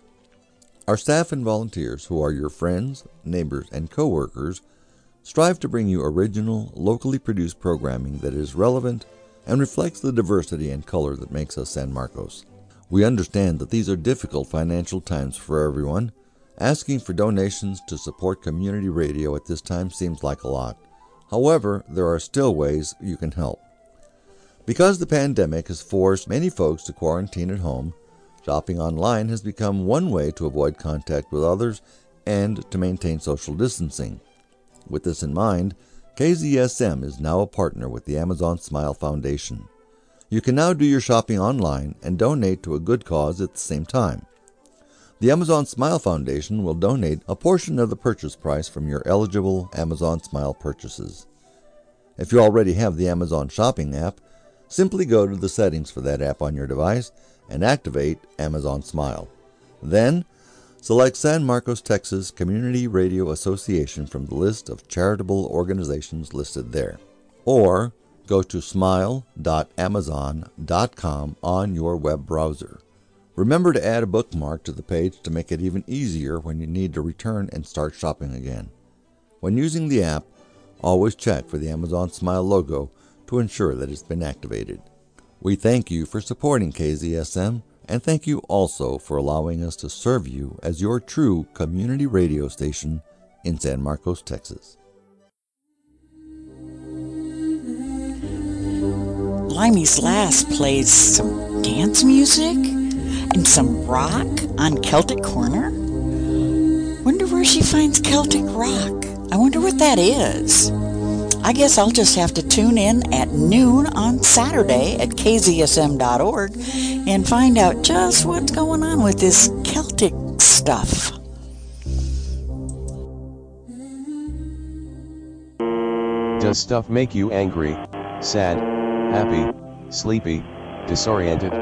Our staff and volunteers, who are your friends, neighbors, and coworkers, strive to bring you original, locally produced programming that is relevant and reflects the diversity and color that makes us San Marcos. We understand that these are difficult financial times for everyone. Asking for donations to support community radio at this time seems like a lot. However, there are still ways you can help. Because the pandemic has forced many folks to quarantine at home, shopping online has become one way to avoid contact with others and to maintain social distancing. With this in mind, KZSM is now a partner with the Amazon Smile Foundation. You can now do your shopping online and donate to a good cause at the same time. The Amazon Smile Foundation will donate a portion of the purchase price from your eligible Amazon Smile purchases. If you already have the Amazon Shopping app, simply go to the settings for that app on your device and activate Amazon Smile. Then, select San Marcos, Texas Community Radio Association from the list of charitable organizations listed there. Or go to smile.amazon.com on your web browser. Remember to add a bookmark to the page to make it even easier when you need to return and start shopping again. When using the app, always check for the Amazon Smile logo to ensure that it's been activated. We thank you for supporting KZSM and thank you also for allowing us to serve you as your true community radio station in San Marcos, Texas. Limey's Last plays some dance music and some rock on Celtic Corner. Wonder where she finds Celtic rock. I wonder what that is. I guess I'll just have to tune in at noon on Saturday at kzsm.org and find out just what's going on with this Celtic stuff. Does stuff make you angry, sad, happy, sleepy, disoriented?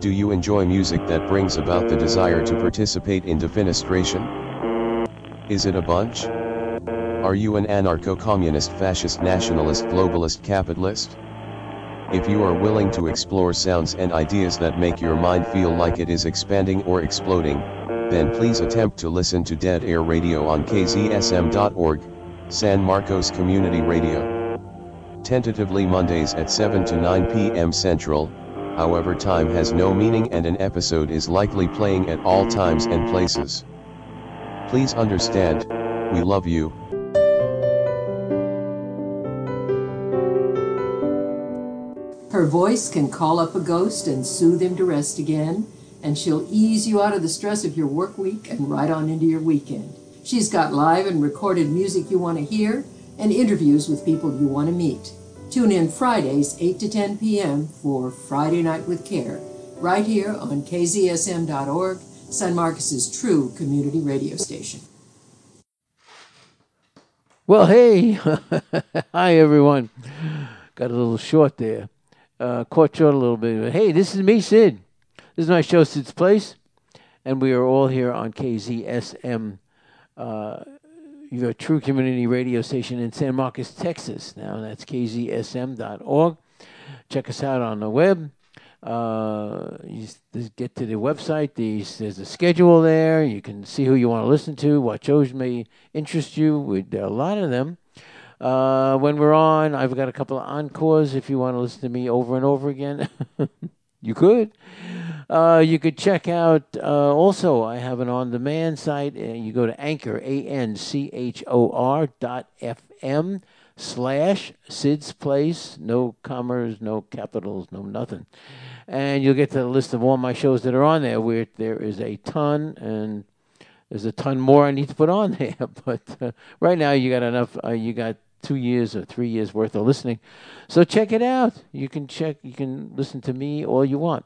Do you enjoy music that brings about the desire to participate in defenestration? Is it a bunch? Are you an anarcho-communist fascist nationalist globalist capitalist? If you are willing to explore sounds and ideas that make your mind feel like it is expanding or exploding, then please attempt to listen to Dead Air Radio on kzsm.org, San Marcos Community Radio. Tentatively Mondays at 7 to 9 p.m. Central, however time has no meaning and an episode is likely playing at all times and places. Please understand, we love you. Her voice can call up a ghost and soothe him to rest again, and she'll ease you out of the stress of your work week and right on into your weekend. She's got live and recorded music you want to hear and interviews with people you want to meet. Tune in Fridays, 8 to 10 p.m. for Friday Night with Care, right here on kzsm.org, San Marcos's true community radio station. Well, hey, hi everyone. Got a little short there. Uh, caught short a little bit. Hey, this is me, Sid. This is my show, Sid's Place, and we are all here on KZSM, uh, your true community radio station in San Marcos, Texas. Now that's kzsm.org. Check us out on the web. Uh, you get to the website. There's, there's a schedule there. You can see who you want to listen to, what shows may interest you. We, there are a lot of them. Uh, when we're on, I've got a couple of encores if you want to listen to me over and over again. you could. Uh, you could check out uh, also, I have an on demand site. Uh, you go to Anchor, A N C H O R dot FM slash Sid's Place. No commas, no capitals, no nothing. And you'll get to the list of all my shows that are on there, where there is a ton, and there's a ton more I need to put on there. But uh, right now, you got enough. Uh, you got two years or three years worth of listening. So check it out. You can check. You can listen to me all you want.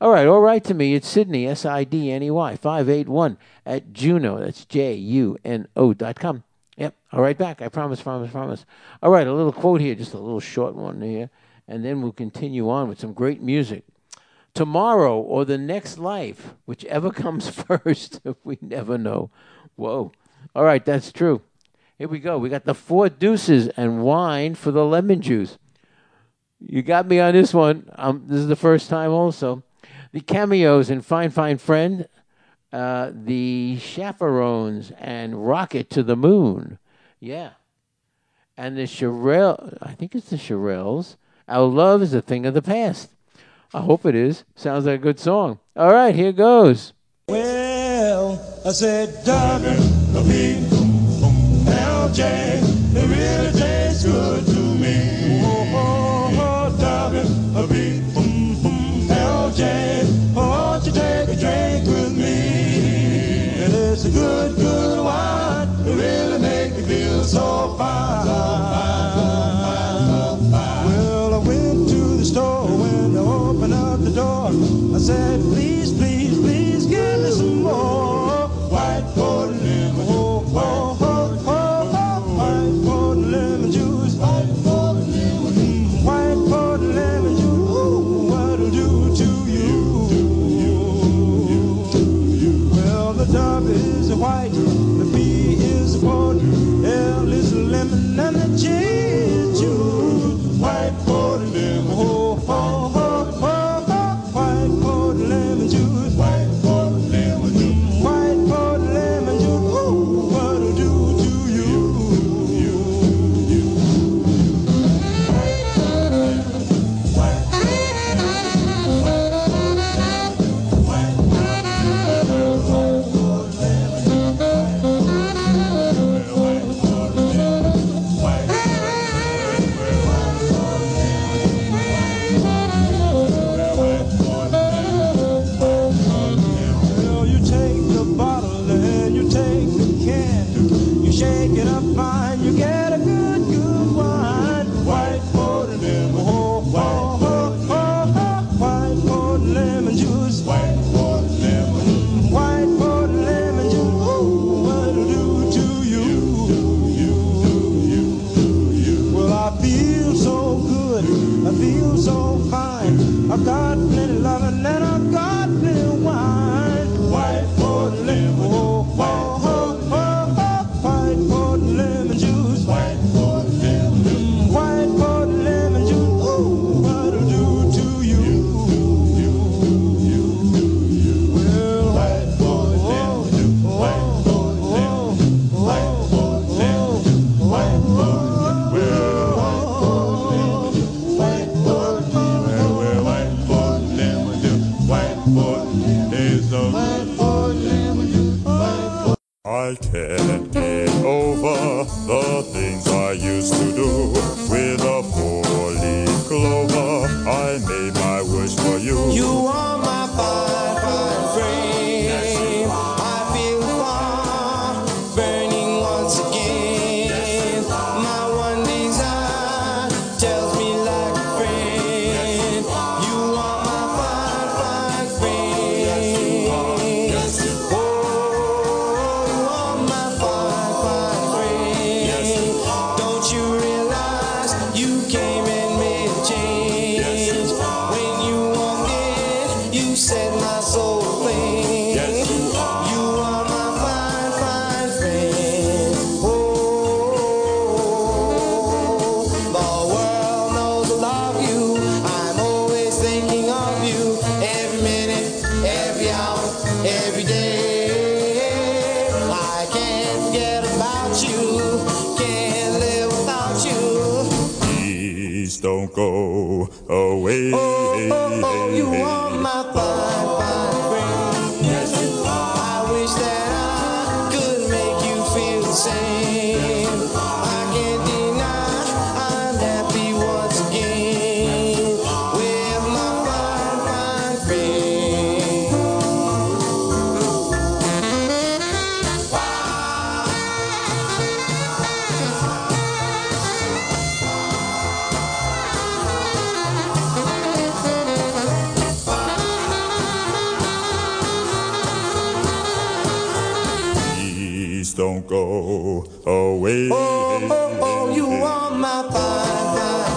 All right, all right to me. It's Sydney, S I D N E Y, 581 at Juno. That's J U N O dot com. Yep, I'll back. I promise, promise, promise. All right, a little quote here, just a little short one here, and then we'll continue on with some great music. Tomorrow or the next life, whichever comes first, we never know. Whoa. All right, that's true. Here we go. We got the four deuces and wine for the lemon juice. You got me on this one. Um, this is the first time also. The cameos in Fine Fine Friend, uh, the chaperones, and Rocket to the Moon. Yeah. And the Shirelle, I think it's the Shirelles. Our love is a thing of the past. I hope it is. Sounds like a good song. All right, here goes. Well, I said, Dr. LJ, it really tastes good to me. Oh, oh, oh, Dr. LJ, won't you take a drink with me? And it's a good, good wine. It really make me feel so fine. Well, I went to the store when I opened up the door. I said, please, please don't go away. Oh, oh, oh, you are my fire.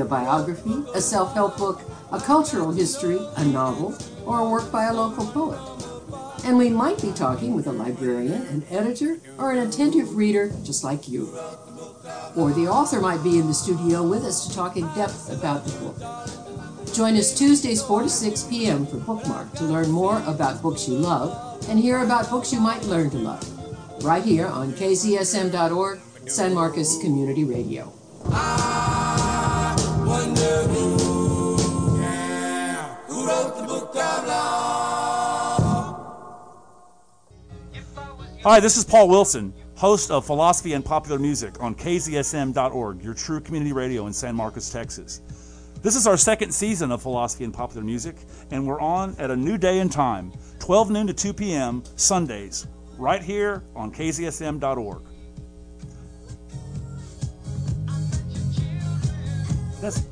A biography, a self help book, a cultural history, a novel, or a work by a local poet. And we might be talking with a librarian, an editor, or an attentive reader just like you. Or the author might be in the studio with us to talk in depth about the book. Join us Tuesdays 4 to 6 p.m. for Bookmark to learn more about books you love and hear about books you might learn to love. Right here on kzsm.org, San Marcos Community Radio. Hi, this is Paul Wilson, host of Philosophy and Popular Music on KZSM.org, your true community radio in San Marcos, Texas. This is our second season of Philosophy and Popular Music, and we're on at a new day and time, 12 noon to 2 p.m. Sundays, right here on KZSM.org. That's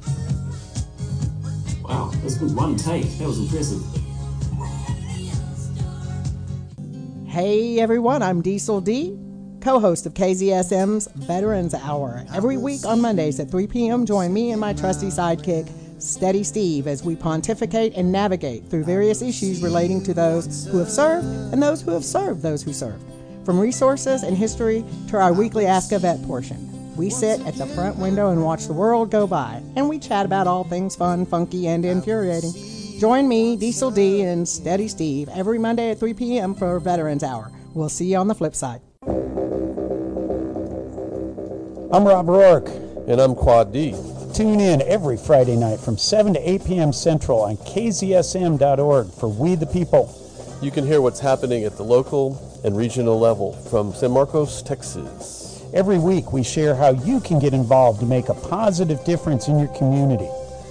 Wow, that's good. One take. That was impressive. Hey everyone, I'm Diesel D, co host of KZSM's Veterans Hour. Every week on Mondays at 3 p.m., join me and my trusty sidekick, Steady Steve, as we pontificate and navigate through various issues relating to those who have served and those who have served those who served. From resources and history to our weekly Ask a Vet portion. We sit at the front window and watch the world go by, and we chat about all things fun, funky, and infuriating. Join me, Diesel D, and Steady Steve every Monday at 3 p.m. for Veterans Hour. We'll see you on the flip side. I'm Rob Rourke. And I'm Quad D. Tune in every Friday night from 7 to 8 p.m. Central on kzsm.org for We the People. You can hear what's happening at the local and regional level from San Marcos, Texas. Every week, we share how you can get involved to make a positive difference in your community.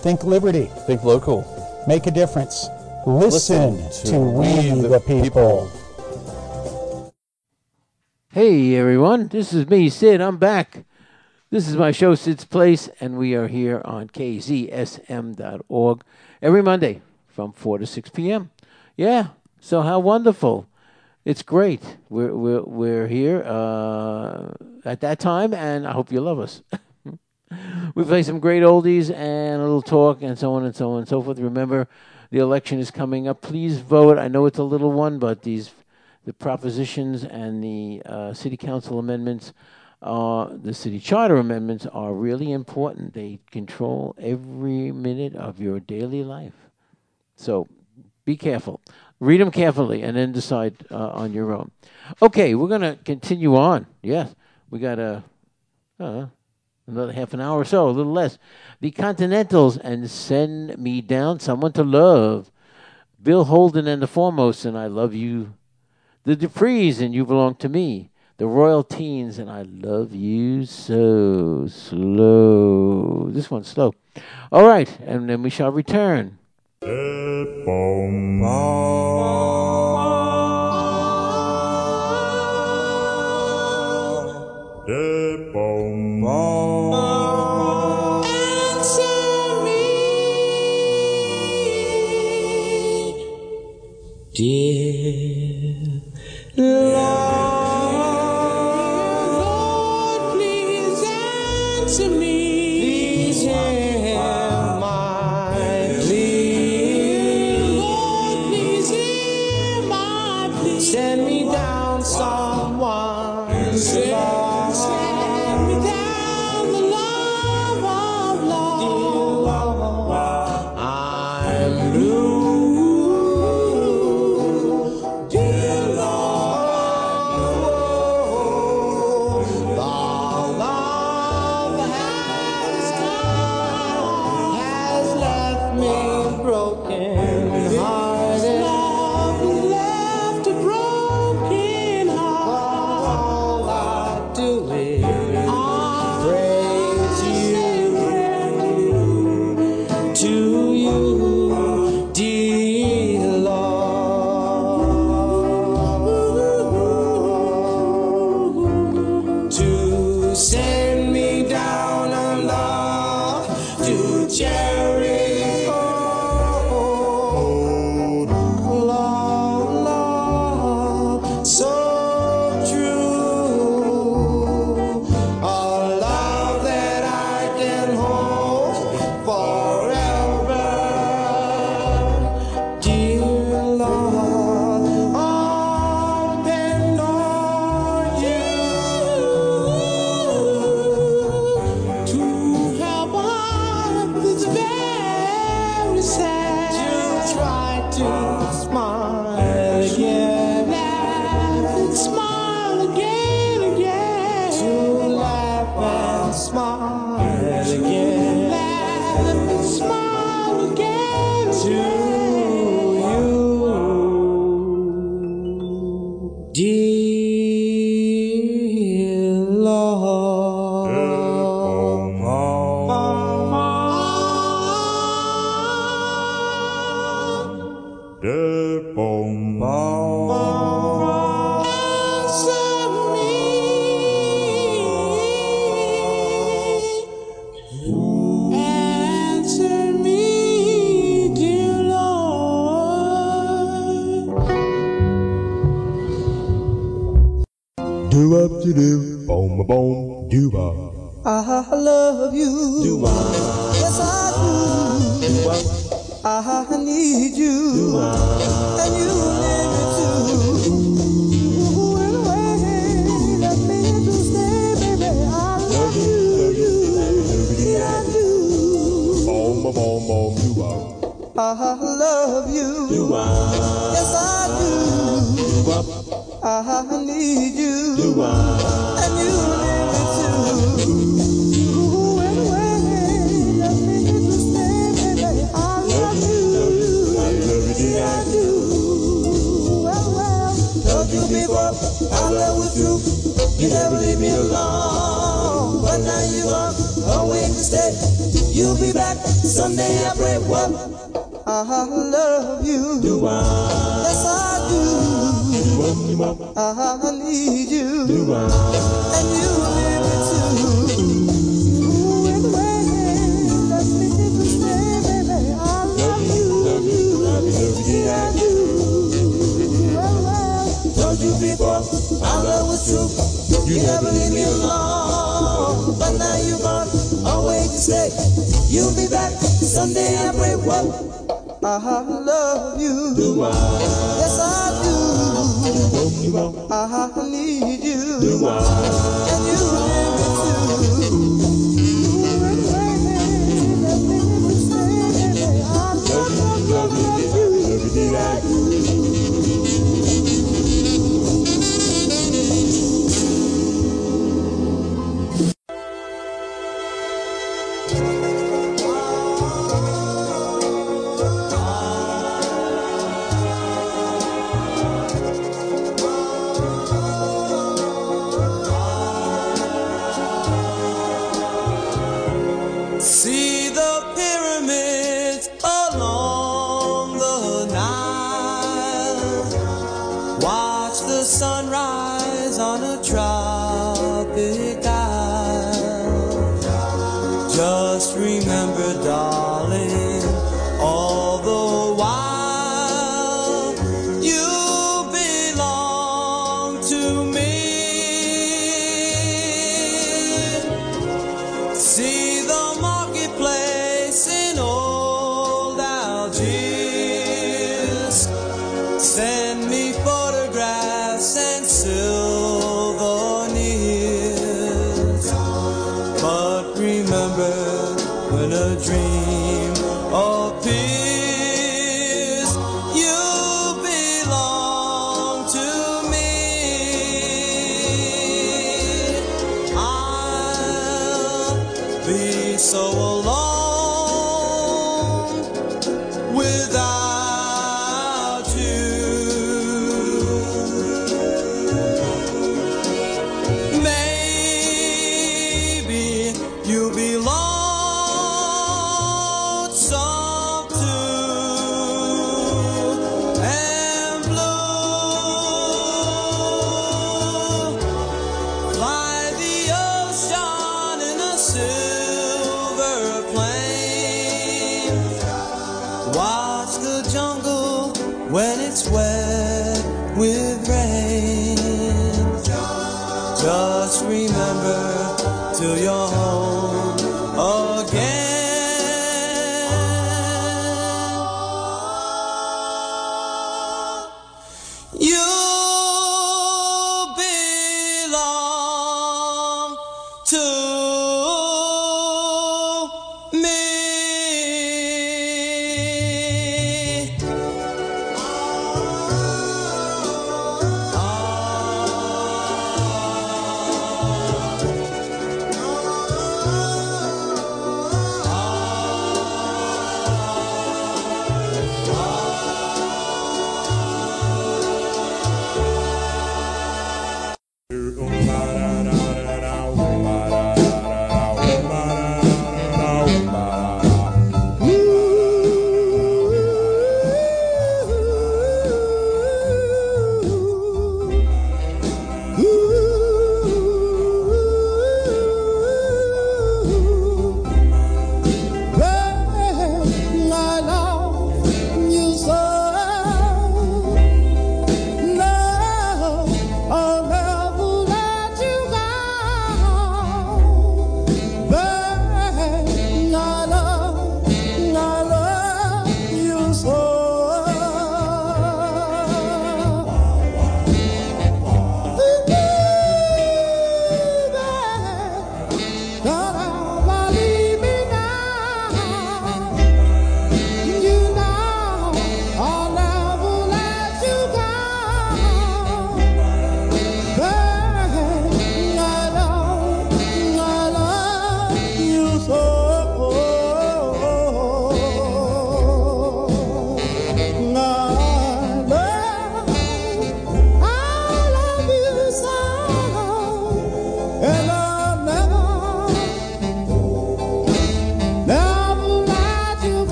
Think liberty. Think local. Make a difference. Listen, Listen to, We the, people. Hey everyone, this is me, Sid. I'm back. This is my show, Sid's Place, and we are here on kzsm.org every Monday from 4 to 6 p.m. Yeah, so how wonderful. It's great. We're, we're, we're here uh, at that time, and I hope you love us. we play some great oldies and a little talk and so on and so on and so forth. Remember, the election is coming up. Please vote. I know it's a little one, but these the propositions and the uh, city council amendments, uh, the city charter amendments are really important. They control every minute of your daily life. So be careful. Read them carefully and then decide uh, on your own. Okay, we're going to continue on. Yes, we got a. Uh, another half an hour or so, a little less. The Continentals and Send Me Down Someone to Love. Bill Holden and the Foremost and I Love You. The Duprees and You Belong to Me. The Royal Teens and I Love You So Slow. This one's slow. All right, and then we shall return. Dear.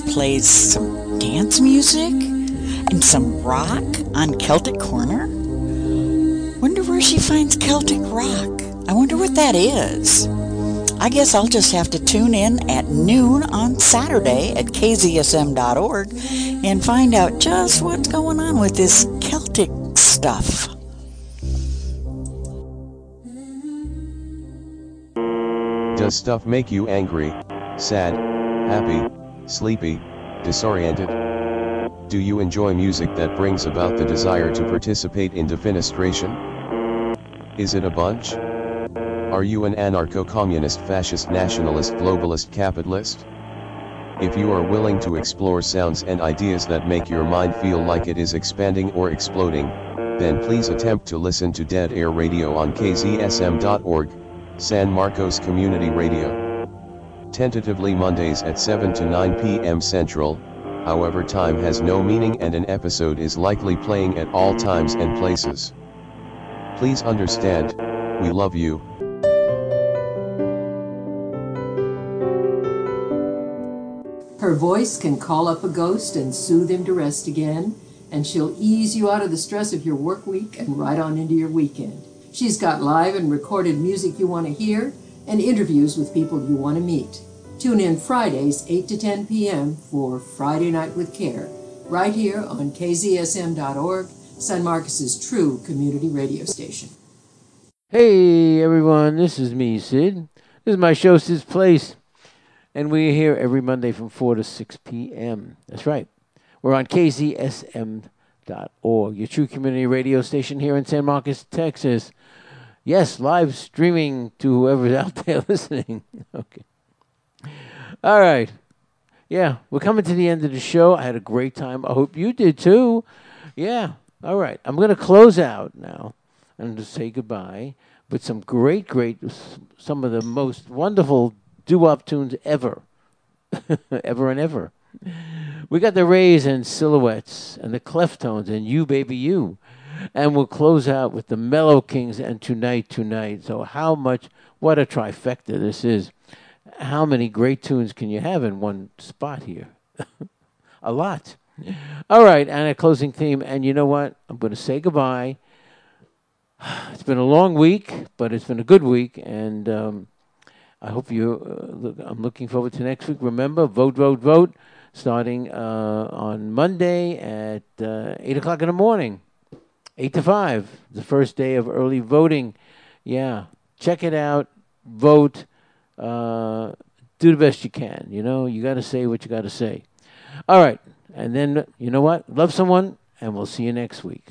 Plays some dance music and some rock on Celtic Corner. Wonder where she finds Celtic rock. I wonder what that is. I guess I'll just have to tune in at noon on Saturday at kzsm.org and find out just what's going on with this Celtic stuff. Does stuff make you angry, sad, happy, sleepy, disoriented? Do you enjoy music that brings about the desire to participate in defenestration? Is it a bunch? Are you an anarcho-communist fascist nationalist globalist capitalist? If you are willing to explore sounds and ideas that make your mind feel like it is expanding or exploding, then please attempt to listen to Dead Air Radio on kzsm.org, San Marcos Community Radio. Tentatively Mondays at 7 to 9 p.m. Central, however time has no meaning and an episode is likely playing at all times and places. Please understand, we love you. Her voice can call up a ghost and soothe him to rest again, and she'll ease you out of the stress of your work week and right on into your weekend. She's got live and recorded music you want to hear and interviews with people you want to meet. Tune in Fridays, 8 to 10 p.m. for Friday Night with Care, right here on kzsm.org, San Marcos's true community radio station. Hey everyone, this is me, Sid. This is my show, Sid's Place. And we're here every Monday from 4 to 6 p.m. That's right. We're on kzsm.org, your true community radio station here in San Marcos, Texas. Yes, live streaming to whoever's out there listening. okay. All right. Yeah, we're coming to the end of the show. I had a great time. I hope you did too. Yeah. All right. I'm going to close out now and to say goodbye with some great, great, some of the most wonderful doo-wop tunes ever, ever and ever. We got the Rays and Silhouettes and the Cleftones and You Baby You. And we'll close out with the Mellow Kings and Tonight Tonight. So how much, what a trifecta this is. How many great tunes can you have in one spot here? a lot. All right, and a closing theme. And you know what? I'm going to say goodbye. It's been a long week, but it's been a good week. And um, I hope you. Uh, look, I'm looking forward to next week. Remember, vote, vote, vote, starting uh, on Monday at uh, eight o'clock in the morning, eight to five. The first day of early voting. Yeah, check it out. Vote. Uh, do the best you can. You know, you got to say what you got to say. All right, and then you know what? Love someone, and we'll see you next week.